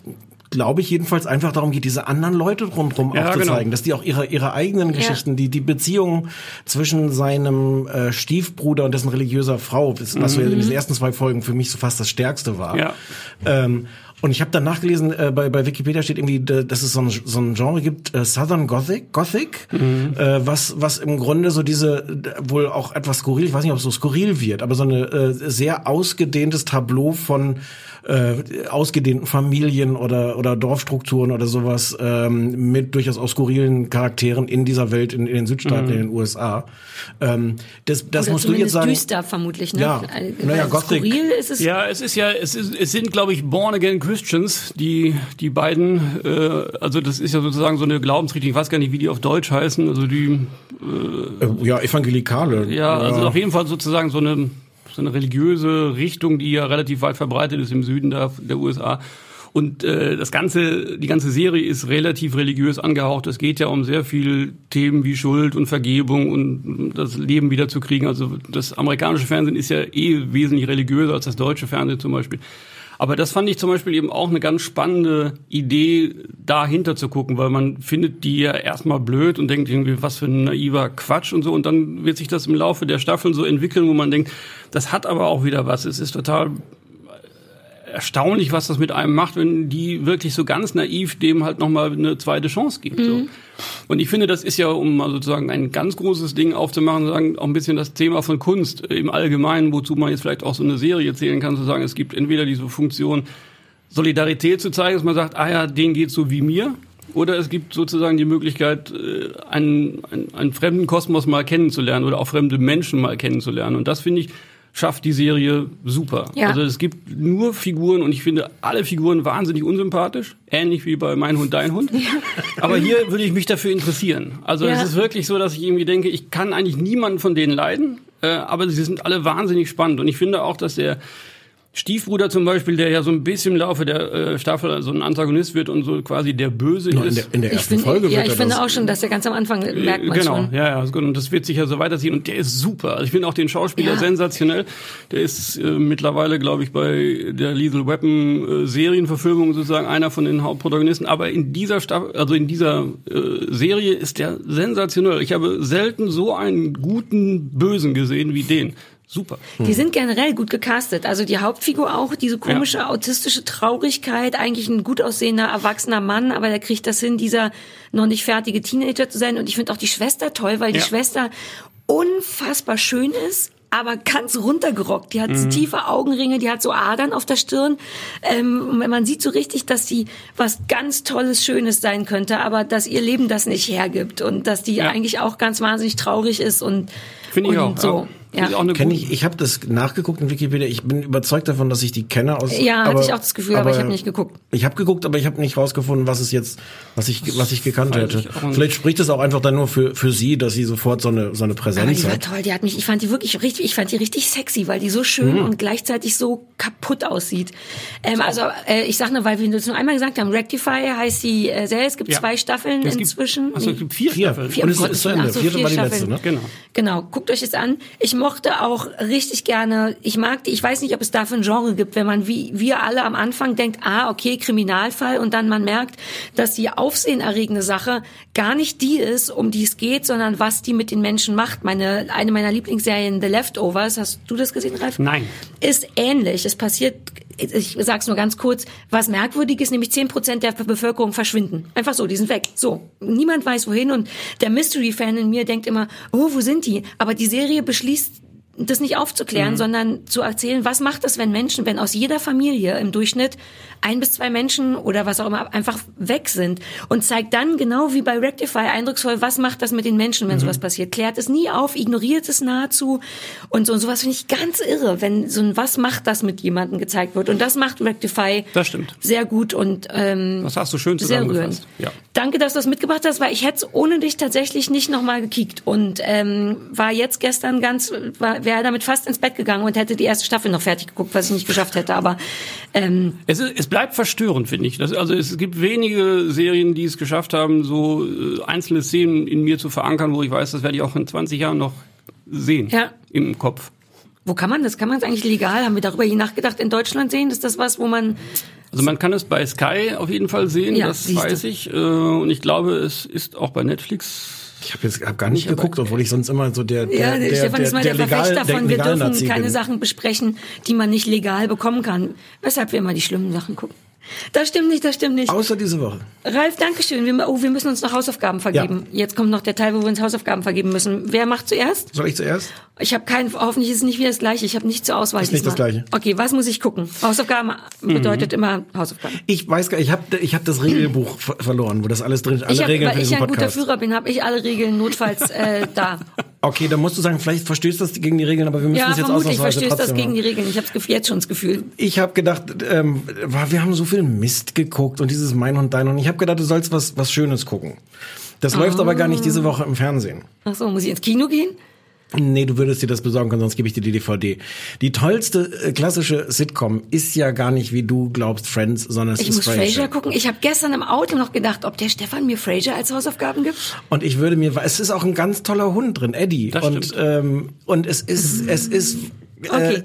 [SPEAKER 8] glaube ich, jedenfalls einfach darum geht, diese anderen Leute rundherum ja, aufzuzeigen, genau. dass die auch ihre, ihre eigenen Geschichten, ja. die, die Beziehung zwischen seinem äh, Stiefbruder und dessen religiöser Frau, was mhm. in den ersten zwei Folgen für mich so fast das Stärkste war. Ja. Ähm, Und ich habe dann nachgelesen, äh, bei, bei Wikipedia steht irgendwie, dass es so ein, so ein Genre gibt, äh, Southern Gothic, Gothic äh, was, was im Grunde so diese, wohl auch etwas skurril, ich weiß nicht, ob es so skurril wird, aber so eine äh, sehr ausgedehntes Tableau von äh, ausgedehnten Familien oder, oder Dorfstrukturen oder sowas ähm, mit durchaus auch skurrilen Charakteren in dieser Welt, in, in den Südstaaten, in den USA. Ähm, das das
[SPEAKER 9] Oder
[SPEAKER 8] musst du jetzt sagen.
[SPEAKER 9] düster vermutlich, ne?
[SPEAKER 8] Ja.
[SPEAKER 9] Äh,
[SPEAKER 8] Naja,
[SPEAKER 9] weil
[SPEAKER 8] Gothic.
[SPEAKER 9] Skurril ist es.
[SPEAKER 10] Ja, es ist ja, es, ist, es sind, glaube ich, Born Again Christians, die die beiden, äh, also das ist ja sozusagen so eine Glaubensrichtung, ich weiß gar nicht, wie die auf Deutsch heißen, also die,
[SPEAKER 8] Äh, ja, Evangelikale.
[SPEAKER 10] ja, also auf jeden Fall sozusagen so eine, so eine religiöse Richtung, die ja relativ weit verbreitet ist im Süden der, der USA. Und äh, das ganze, die ganze Serie ist relativ religiös angehaucht. Es geht ja um sehr viel Themen wie Schuld und Vergebung und das Leben wiederzukriegen. Also das amerikanische Fernsehen ist ja eh wesentlich religiöser als das deutsche Fernsehen zum Beispiel. Aber das fand ich zum Beispiel eben auch eine ganz spannende Idee, dahinter zu gucken, weil man findet die ja erstmal blöd und denkt irgendwie, was für ein naiver Quatsch und so. Und dann wird sich das im Laufe der Staffeln so entwickeln, wo man denkt, das hat aber auch wieder was. Es ist total erstaunlich, was das mit einem macht, wenn die wirklich so ganz naiv dem halt nochmal eine zweite Chance gibt. So. Und ich finde, das ist ja, um mal sozusagen ein ganz großes Ding aufzumachen, sagen, auch ein bisschen das Thema von Kunst im Allgemeinen, wozu man jetzt vielleicht auch so eine Serie zählen kann, zu sagen, es gibt entweder diese Funktion, Solidarität zu zeigen, dass man sagt, ah ja, denen geht's so wie mir. Oder es gibt sozusagen die Möglichkeit, äh, einen, einen, einen fremden Kosmos mal kennenzulernen oder auch fremde Menschen mal kennenzulernen. Und das finde ich, schafft die Serie super.
[SPEAKER 9] Ja.
[SPEAKER 10] Also es gibt nur Figuren und ich finde alle Figuren wahnsinnig unsympathisch, ähnlich wie bei Mein Hund, Dein Hund. Aber hier würde ich mich dafür interessieren. Also
[SPEAKER 9] Ja.
[SPEAKER 10] es ist wirklich so, dass ich irgendwie denke, ich kann eigentlich niemanden von denen leiden, äh, aber sie sind alle wahnsinnig spannend. Und ich finde auch, dass der Stiefbruder zum Beispiel, der ja so ein bisschen im Laufe der äh, Staffel so ein Antagonist wird und so quasi der Böse
[SPEAKER 8] in,
[SPEAKER 10] ist.
[SPEAKER 8] der, in der
[SPEAKER 9] Ich
[SPEAKER 8] ersten
[SPEAKER 9] finde,
[SPEAKER 8] Folge
[SPEAKER 9] ja,
[SPEAKER 8] wird
[SPEAKER 9] ich
[SPEAKER 8] er
[SPEAKER 9] finde
[SPEAKER 8] das.
[SPEAKER 9] auch schon, dass er ganz am Anfang merkt man
[SPEAKER 10] genau,
[SPEAKER 9] schon.
[SPEAKER 10] ja, ja, ist gut. und das wird sich ja so weiterziehen und der ist super. Also ich finde auch den Schauspieler
[SPEAKER 9] Ja.
[SPEAKER 10] sensationell. Der ist äh, mittlerweile, glaube ich, bei der Lethal Weapon äh, Serienverfilmung sozusagen einer von den Hauptprotagonisten. Aber in dieser Staffel, also in dieser äh, Serie ist der sensationell. Ich habe selten so einen guten Bösen gesehen wie den. Super.
[SPEAKER 9] Die sind generell gut gecastet. Also die Hauptfigur auch, diese komische autistische Traurigkeit, eigentlich ein gut aussehender, erwachsener Mann, aber der kriegt das hin, dieser noch nicht fertige Teenager zu sein. Und ich finde auch die Schwester toll, weil die
[SPEAKER 10] Ja.
[SPEAKER 9] Schwester unfassbar schön ist. Aber ganz runtergerockt. Die hat tiefe Augenringe, die hat so Adern auf der Stirn. Ähm, und man sieht so richtig, dass die was ganz Tolles, Schönes sein könnte, aber dass ihr Leben das nicht hergibt und dass die
[SPEAKER 10] Ja.
[SPEAKER 9] eigentlich auch ganz wahnsinnig traurig ist und,
[SPEAKER 10] Finde ich
[SPEAKER 9] und
[SPEAKER 10] auch.
[SPEAKER 9] so.
[SPEAKER 10] Ja. Finde ich auch eine
[SPEAKER 8] Kenn
[SPEAKER 10] gute-
[SPEAKER 8] ich, ich habe das nachgeguckt in Wikipedia. Ich bin überzeugt davon, dass ich die kenne aus.
[SPEAKER 9] Ja, hatte
[SPEAKER 8] aber,
[SPEAKER 9] ich auch das Gefühl, aber ich habe nicht geguckt.
[SPEAKER 8] Ich habe geguckt, aber ich habe nicht rausgefunden, was es jetzt, was ich, was ich gekannt hätte.
[SPEAKER 10] ich.
[SPEAKER 8] Vielleicht spricht es auch einfach dann nur für für sie, dass sie sofort so eine so eine
[SPEAKER 9] Aber
[SPEAKER 8] Präsenz
[SPEAKER 9] die war
[SPEAKER 8] hat.
[SPEAKER 9] toll, die hat mich, ich fand die wirklich richtig, ich fand die richtig sexy, weil die so schön
[SPEAKER 8] Mhm.
[SPEAKER 9] und gleichzeitig so kaputt aussieht. Ähm, also äh, ich sag nur, weil wir das nur einmal gesagt haben, Rectify heißt die äh, Serie, es gibt
[SPEAKER 10] Ja.
[SPEAKER 9] zwei Staffeln
[SPEAKER 10] Es gibt-
[SPEAKER 9] inzwischen.
[SPEAKER 10] Also, es gibt vier,
[SPEAKER 8] Vier.
[SPEAKER 10] Staffeln.
[SPEAKER 9] Vier,
[SPEAKER 8] Und es ist zu. Ende.
[SPEAKER 9] Ach so,
[SPEAKER 8] Vierte
[SPEAKER 9] vier
[SPEAKER 8] war die
[SPEAKER 9] Staffeln.
[SPEAKER 8] letzte, ne?
[SPEAKER 10] Genau.
[SPEAKER 9] Genau, guckt euch das an. Ich mochte auch richtig gerne, ich mag die, ich weiß nicht, ob es dafür ein Genre gibt, wenn man wie wir alle am Anfang denkt, ah, okay, Kriminalfall und dann man merkt, dass die aufsehenerregende Sache gar nicht die ist, um die es geht, sondern was die mit den Menschen macht. Meine, eine meiner Lieblingsserien, The Leftovers, hast du das gesehen, Ralf?
[SPEAKER 10] Nein.
[SPEAKER 9] Ist ähnlich. Es passiert, ich sag's nur ganz kurz, was merkwürdig ist, nämlich 10% der Bevölkerung verschwinden. Einfach so, die sind weg. So. Niemand weiß wohin und der Mystery-Fan in mir denkt immer, oh, wo sind die? Aber die Serie beschließt, das nicht aufzuklären, sondern zu erzählen, was macht das, wenn Menschen, wenn aus jeder Familie im Durchschnitt ein bis zwei Menschen oder was auch immer einfach weg sind und zeigt dann genau wie bei Rectify eindrucksvoll, was macht das mit den Menschen, wenn sowas passiert. Klärt es nie auf, ignoriert es nahezu und so und sowas finde ich ganz irre, wenn so ein was macht das mit jemandem gezeigt wird und das macht Rectify
[SPEAKER 10] Das stimmt.
[SPEAKER 9] sehr gut und ähm,
[SPEAKER 10] Das hast du schön zusammengefasst. Ja.
[SPEAKER 9] Danke, dass du das mitgebracht hast, weil ich hätte es ohne dich tatsächlich nicht nochmal gekickt und ähm, war jetzt gestern ganz, war, wäre damit fast ins Bett gegangen und hätte die erste Staffel noch fertig geguckt, was ich nicht geschafft hätte. Aber ähm,
[SPEAKER 10] Es, ist, es bleibt verstörend, finde ich. Das, also es gibt wenige Serien, die es geschafft haben, so äh, einzelne Szenen in mir zu verankern, wo ich weiß, das werde ich auch in 20 Jahren noch sehen
[SPEAKER 9] Ja.
[SPEAKER 10] im Kopf.
[SPEAKER 9] wo kann man das? Kann man es eigentlich legal? Haben wir darüber je nachgedacht in Deutschland sehen? Ist das was, wo man
[SPEAKER 10] Also man kann es bei Sky auf jeden Fall sehen,
[SPEAKER 9] Ja,
[SPEAKER 10] das weiß ich. Äh, und ich glaube, es ist auch bei Netflix.
[SPEAKER 8] Ich habe jetzt hab gar nicht geguckt, obwohl ich sonst immer so der der
[SPEAKER 9] ja,
[SPEAKER 8] der,
[SPEAKER 9] Stefan ist mal der,
[SPEAKER 8] legal-
[SPEAKER 9] Verfechter
[SPEAKER 8] der
[SPEAKER 9] davon, wir dürfen keine
[SPEAKER 8] bin.
[SPEAKER 9] Sachen besprechen, die man nicht legal bekommen kann. Weshalb wir immer die schlimmen Sachen gucken. Das stimmt nicht, das stimmt nicht.
[SPEAKER 8] Außer diese Woche.
[SPEAKER 9] Ralf, Dankeschön. Wir, oh, wir müssen uns noch Hausaufgaben vergeben. Jetzt kommt noch der Teil, wo wir uns Hausaufgaben vergeben müssen. Wer macht zuerst?
[SPEAKER 8] Soll ich zuerst?
[SPEAKER 9] Ich habe keinen, hoffentlich ist es nicht wieder das Gleiche. Ich habe nicht zur Auswahl.
[SPEAKER 8] Ist nicht das. Gleiche.
[SPEAKER 9] Okay, was muss ich gucken? Hausaufgaben bedeutet immer Hausaufgaben.
[SPEAKER 8] Ich weiß gar nicht, ich habe ich hab das Regelbuch ver verloren, wo das alles drin ist. Alle
[SPEAKER 9] Ich hab,
[SPEAKER 8] Regeln für
[SPEAKER 9] weil ich ja ein guter. Führer bin, habe ich alle Regeln notfalls äh, da. <laughs>
[SPEAKER 8] Okay, dann musst du sagen, vielleicht verstößt das gegen die Regeln, aber wir müssen
[SPEAKER 9] Ja,
[SPEAKER 8] es jetzt
[SPEAKER 9] vermutlich
[SPEAKER 8] ausnahmsweise
[SPEAKER 9] verstößt das gegen die. Regeln. Ich habe jetzt schon das Gefühl.
[SPEAKER 8] Ich habe gedacht, ähm, wir haben so viel Mist geguckt und dieses Mein und Dein und ich habe gedacht, du sollst was, was Schönes gucken. Das läuft aber gar nicht diese Woche im Fernsehen.
[SPEAKER 9] Ach so, muss ich ins Kino gehen?
[SPEAKER 8] Nee, du würdest dir das besorgen können, sonst gebe ich dir die DVD. Die tollste äh, klassische Sitcom ist ja gar nicht, wie du glaubst, Friends, sondern es
[SPEAKER 9] Ich
[SPEAKER 8] ist
[SPEAKER 9] muss
[SPEAKER 8] Frasier.
[SPEAKER 9] Frasier gucken. Ich habe gestern im Auto noch gedacht, ob der Stefan mir Frasier als Hausaufgaben gibt.
[SPEAKER 8] Und ich würde mir, es ist auch ein ganz toller Hund drin, Eddie.
[SPEAKER 10] Das
[SPEAKER 8] und
[SPEAKER 10] stimmt.
[SPEAKER 8] ähm, und es ist, es ist. Äh,
[SPEAKER 9] Okay.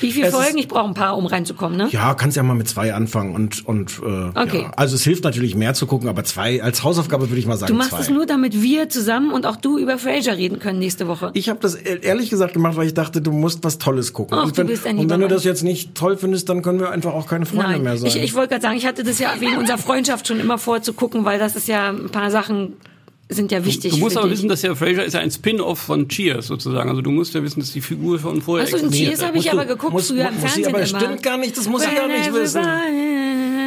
[SPEAKER 9] Wie viele Folgen?
[SPEAKER 8] Ist,
[SPEAKER 9] Ich brauche ein paar, um reinzukommen, ne?
[SPEAKER 8] ja, kannst ja mal mit zwei anfangen und und äh,
[SPEAKER 9] Okay.
[SPEAKER 8] ja. also es hilft natürlich mehr zu gucken, aber zwei als Hausaufgabe würde ich mal sagen
[SPEAKER 9] Du machst
[SPEAKER 8] zwei.
[SPEAKER 9] es nur, damit wir zusammen und auch du über Frasier reden können nächste Woche.
[SPEAKER 8] ich habe das e- ehrlich gesagt gemacht, weil ich dachte, du musst was Tolles gucken.
[SPEAKER 9] Ach,
[SPEAKER 8] und
[SPEAKER 9] du
[SPEAKER 8] wenn,
[SPEAKER 9] bist ein
[SPEAKER 8] und wenn du das jetzt nicht toll findest, dann können wir einfach auch keine Freunde
[SPEAKER 9] Nein,
[SPEAKER 8] mehr sein.
[SPEAKER 9] ich, ich wollte gerade sagen, ich hatte das ja wegen unserer Freundschaft schon immer vor zu gucken, weil das ist ja ein paar Sachen sind ja wichtig.
[SPEAKER 10] Du musst
[SPEAKER 9] für
[SPEAKER 10] aber
[SPEAKER 9] dich.
[SPEAKER 10] wissen, dass ja Frasier ist ja ein Spin-off von Cheers sozusagen. Also du musst ja wissen, dass die Figur von vorher
[SPEAKER 9] Ach so, ein
[SPEAKER 10] existiert.
[SPEAKER 9] Cheers habe
[SPEAKER 8] Musst
[SPEAKER 9] ich
[SPEAKER 8] du-
[SPEAKER 9] aber geguckt
[SPEAKER 8] musst-
[SPEAKER 9] früher im Fernsehen
[SPEAKER 8] aber
[SPEAKER 9] immer.
[SPEAKER 8] stimmt gar nicht, das muss ich gar nicht wissen.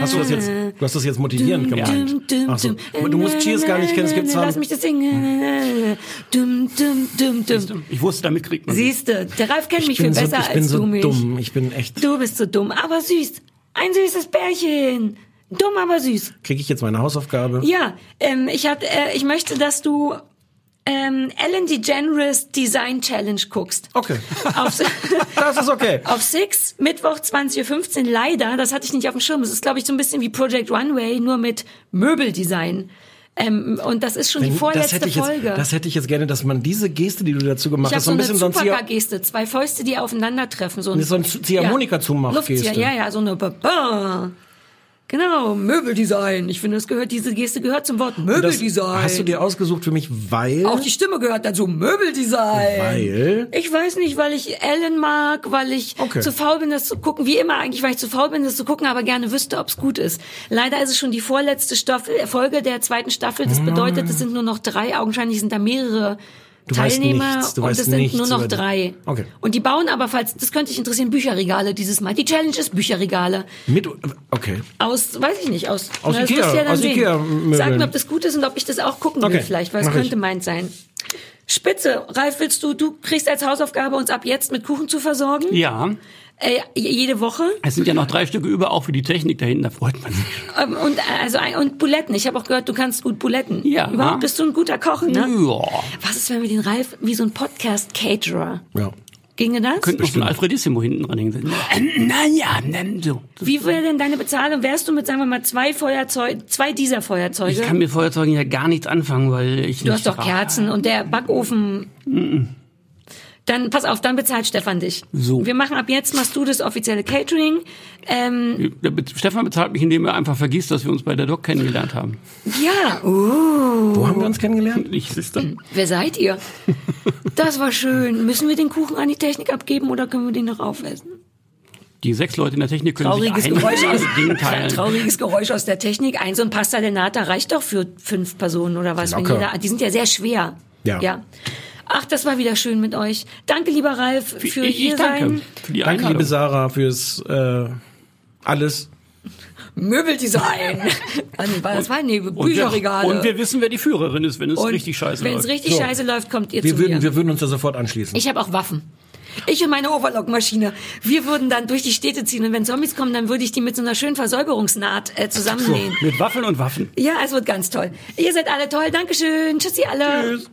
[SPEAKER 8] Hast du das jetzt, du hast das jetzt motivierend gemeint. Ach so. Aber du musst Cheers gar nicht kennen, es gibt zwar
[SPEAKER 9] Lass mich das singen. Dum, dum, dum, dum.
[SPEAKER 10] Ich wusste, damit kriegt man
[SPEAKER 9] Siehste, der Ralf kennt mich viel
[SPEAKER 8] bin so,
[SPEAKER 9] besser
[SPEAKER 8] ich bin
[SPEAKER 9] als
[SPEAKER 8] so
[SPEAKER 9] du mich.
[SPEAKER 8] dumm, ich bin echt.
[SPEAKER 9] Du bist so dumm, aber süß. Ein süßes Bärchen. Dumm, aber süß.
[SPEAKER 8] Kriege ich jetzt meine Hausaufgabe?
[SPEAKER 9] Ja, ähm, ich, hat, äh, ich möchte, dass du ähm, Ellen DeGeneres Design Challenge guckst.
[SPEAKER 8] Okay. <laughs>
[SPEAKER 9] Auf, <laughs>
[SPEAKER 8] Das ist okay.
[SPEAKER 9] auf Six, Mittwoch 20.15 Uhr. Leider, das hatte ich nicht auf dem Schirm. Es ist, glaube ich, so ein bisschen wie Project Runway, nur mit Möbeldesign. Ähm, und das ist schon die
[SPEAKER 8] Wenn-
[SPEAKER 9] vorletzte
[SPEAKER 8] das jetzt,
[SPEAKER 9] Folge.
[SPEAKER 8] Das hätte ich jetzt gerne, dass man diese Geste, die du dazu gemacht
[SPEAKER 9] ich
[SPEAKER 8] hast,
[SPEAKER 9] so
[SPEAKER 8] ein
[SPEAKER 9] eine
[SPEAKER 8] bisschen so ein Zieh-
[SPEAKER 9] Supergar-Geste, zwei Fäuste, die aufeinandertreffen. So ein,
[SPEAKER 8] So ein Ziehharmonika-Zumach-Geste.
[SPEAKER 9] Luftzieher, ja, ja, so eine Ba-Ba. Genau, Möbeldesign. Ich finde, das gehört, diese Geste gehört zum Wort Möbeldesign.
[SPEAKER 8] hast du dir ausgesucht für mich, weil
[SPEAKER 9] Auch die Stimme gehört dazu. Möbeldesign.
[SPEAKER 8] Weil?
[SPEAKER 9] Ich weiß nicht, weil ich Ellen mag, weil ich
[SPEAKER 8] Okay.
[SPEAKER 9] zu faul bin, das zu gucken. Wie immer eigentlich, weil ich zu faul bin, das zu gucken, aber gerne wüsste, ob es gut ist. Leider ist es schon die vorletzte Staffel, Folge der zweiten Staffel. Das bedeutet, es sind nur noch drei. Augenscheinlich sind da mehrere
[SPEAKER 8] Du weißt
[SPEAKER 9] Teilnehmer
[SPEAKER 8] nichts, du
[SPEAKER 9] und
[SPEAKER 8] weißt
[SPEAKER 9] es sind nur noch drei.
[SPEAKER 8] Okay.
[SPEAKER 9] Und die bauen aber, falls, das könnte dich interessieren, Bücherregale dieses Mal. Die Challenge ist Bücherregale.
[SPEAKER 8] mit okay.
[SPEAKER 9] Aus, weiß ich nicht, aus,
[SPEAKER 8] Aus
[SPEAKER 9] na,
[SPEAKER 8] Ikea,
[SPEAKER 9] ja
[SPEAKER 8] aus
[SPEAKER 9] sehen.
[SPEAKER 8] Ikea-Möbeln.
[SPEAKER 9] Sag mir, ob das gut ist und ob ich das auch gucken will
[SPEAKER 8] Okay,
[SPEAKER 9] vielleicht, weil es
[SPEAKER 8] mach ich.
[SPEAKER 9] könnte meins sein. Spitze, Ralf, willst du, du kriegst als Hausaufgabe, uns ab jetzt mit Kuchen zu versorgen?
[SPEAKER 10] Ja,
[SPEAKER 9] Äh, jede Woche.
[SPEAKER 10] es sind ja noch drei Stücke über, auch für die Technik da hinten, da freut man sich.
[SPEAKER 9] Ähm, und, äh, also, und Buletten. Ich habe auch gehört, du kannst gut Buletten.
[SPEAKER 10] Ja.
[SPEAKER 9] Überhaupt bist du ein guter Koch, ne?
[SPEAKER 10] Ja.
[SPEAKER 9] Was ist, wenn wir den Ralf wie so ein Podcast-Caterer?
[SPEAKER 8] Ja.
[SPEAKER 9] Ginge das?
[SPEAKER 10] Könnte noch so ein Alfredissimo hinten dran hängen. Naja, so.
[SPEAKER 9] Wie wäre denn deine Bezahlung? Wärst du mit, sagen wir mal, zwei Feuerzeuge, zwei dieser Feuerzeuge?
[SPEAKER 10] Ich kann mit Feuerzeugen ja gar nichts anfangen, weil ich
[SPEAKER 9] Du
[SPEAKER 10] nicht
[SPEAKER 9] hast doch Kerzen und der Backofen. Dann pass auf, dann bezahlt Stefan dich.
[SPEAKER 10] So.
[SPEAKER 9] Wir machen ab jetzt machst du das offizielle Catering. Ähm,
[SPEAKER 10] Stefan bezahlt mich, indem er einfach vergisst, dass wir uns bei der Doc kennengelernt haben.
[SPEAKER 9] ja, uh,
[SPEAKER 8] Wo haben wir uns kennengelernt?
[SPEAKER 10] Ich siehste.
[SPEAKER 9] wer seid ihr? Das war schön. Müssen wir den Kuchen an die Technik abgeben oder können wir den noch aufessen?
[SPEAKER 10] Die sechs Leute in der Technik können
[SPEAKER 9] Trauriges
[SPEAKER 10] sich
[SPEAKER 9] Geräusch aus,
[SPEAKER 10] Ding teilen. <laughs>
[SPEAKER 9] trauriges Geräusch aus der Technik. Ein so ein Pasta de Nata reicht doch für fünf Personen oder was? Wenn
[SPEAKER 8] Locker.
[SPEAKER 9] jeder, die sind ja sehr schwer.
[SPEAKER 8] Ja.
[SPEAKER 9] ja. Ach, das war wieder schön mit euch. Danke, lieber Ralf, für
[SPEAKER 10] ich,
[SPEAKER 9] hier
[SPEAKER 10] ich danke
[SPEAKER 9] sein.
[SPEAKER 10] für die
[SPEAKER 8] Danke,
[SPEAKER 10] Einladung.
[SPEAKER 8] liebe Sarah, fürs äh, alles.
[SPEAKER 9] Möbeldesign. <laughs> Das war nee,
[SPEAKER 10] und wir,
[SPEAKER 9] Bücherregale.
[SPEAKER 10] und wir wissen, wer die Führerin ist, wenn es
[SPEAKER 9] Und
[SPEAKER 10] richtig scheiße
[SPEAKER 9] Wenn es
[SPEAKER 10] läuft.
[SPEAKER 9] richtig
[SPEAKER 8] So.
[SPEAKER 9] scheiße läuft, kommt ihr
[SPEAKER 8] Wir
[SPEAKER 9] zu
[SPEAKER 8] würden,
[SPEAKER 9] mir.
[SPEAKER 8] wir würden uns da sofort anschließen.
[SPEAKER 9] Ich habe auch Waffen. Ich und meine Overlockmaschine. Wir würden dann durch die Städte ziehen und wenn Zombies kommen, dann würde ich die mit so einer schönen Versäuberungsnaht äh, zusammennähen.
[SPEAKER 10] Mit Waffeln und Waffen.
[SPEAKER 9] Ja, es wird ganz toll. Ihr seid alle toll. Dankeschön. Tschüssi alle.
[SPEAKER 8] Tschüss.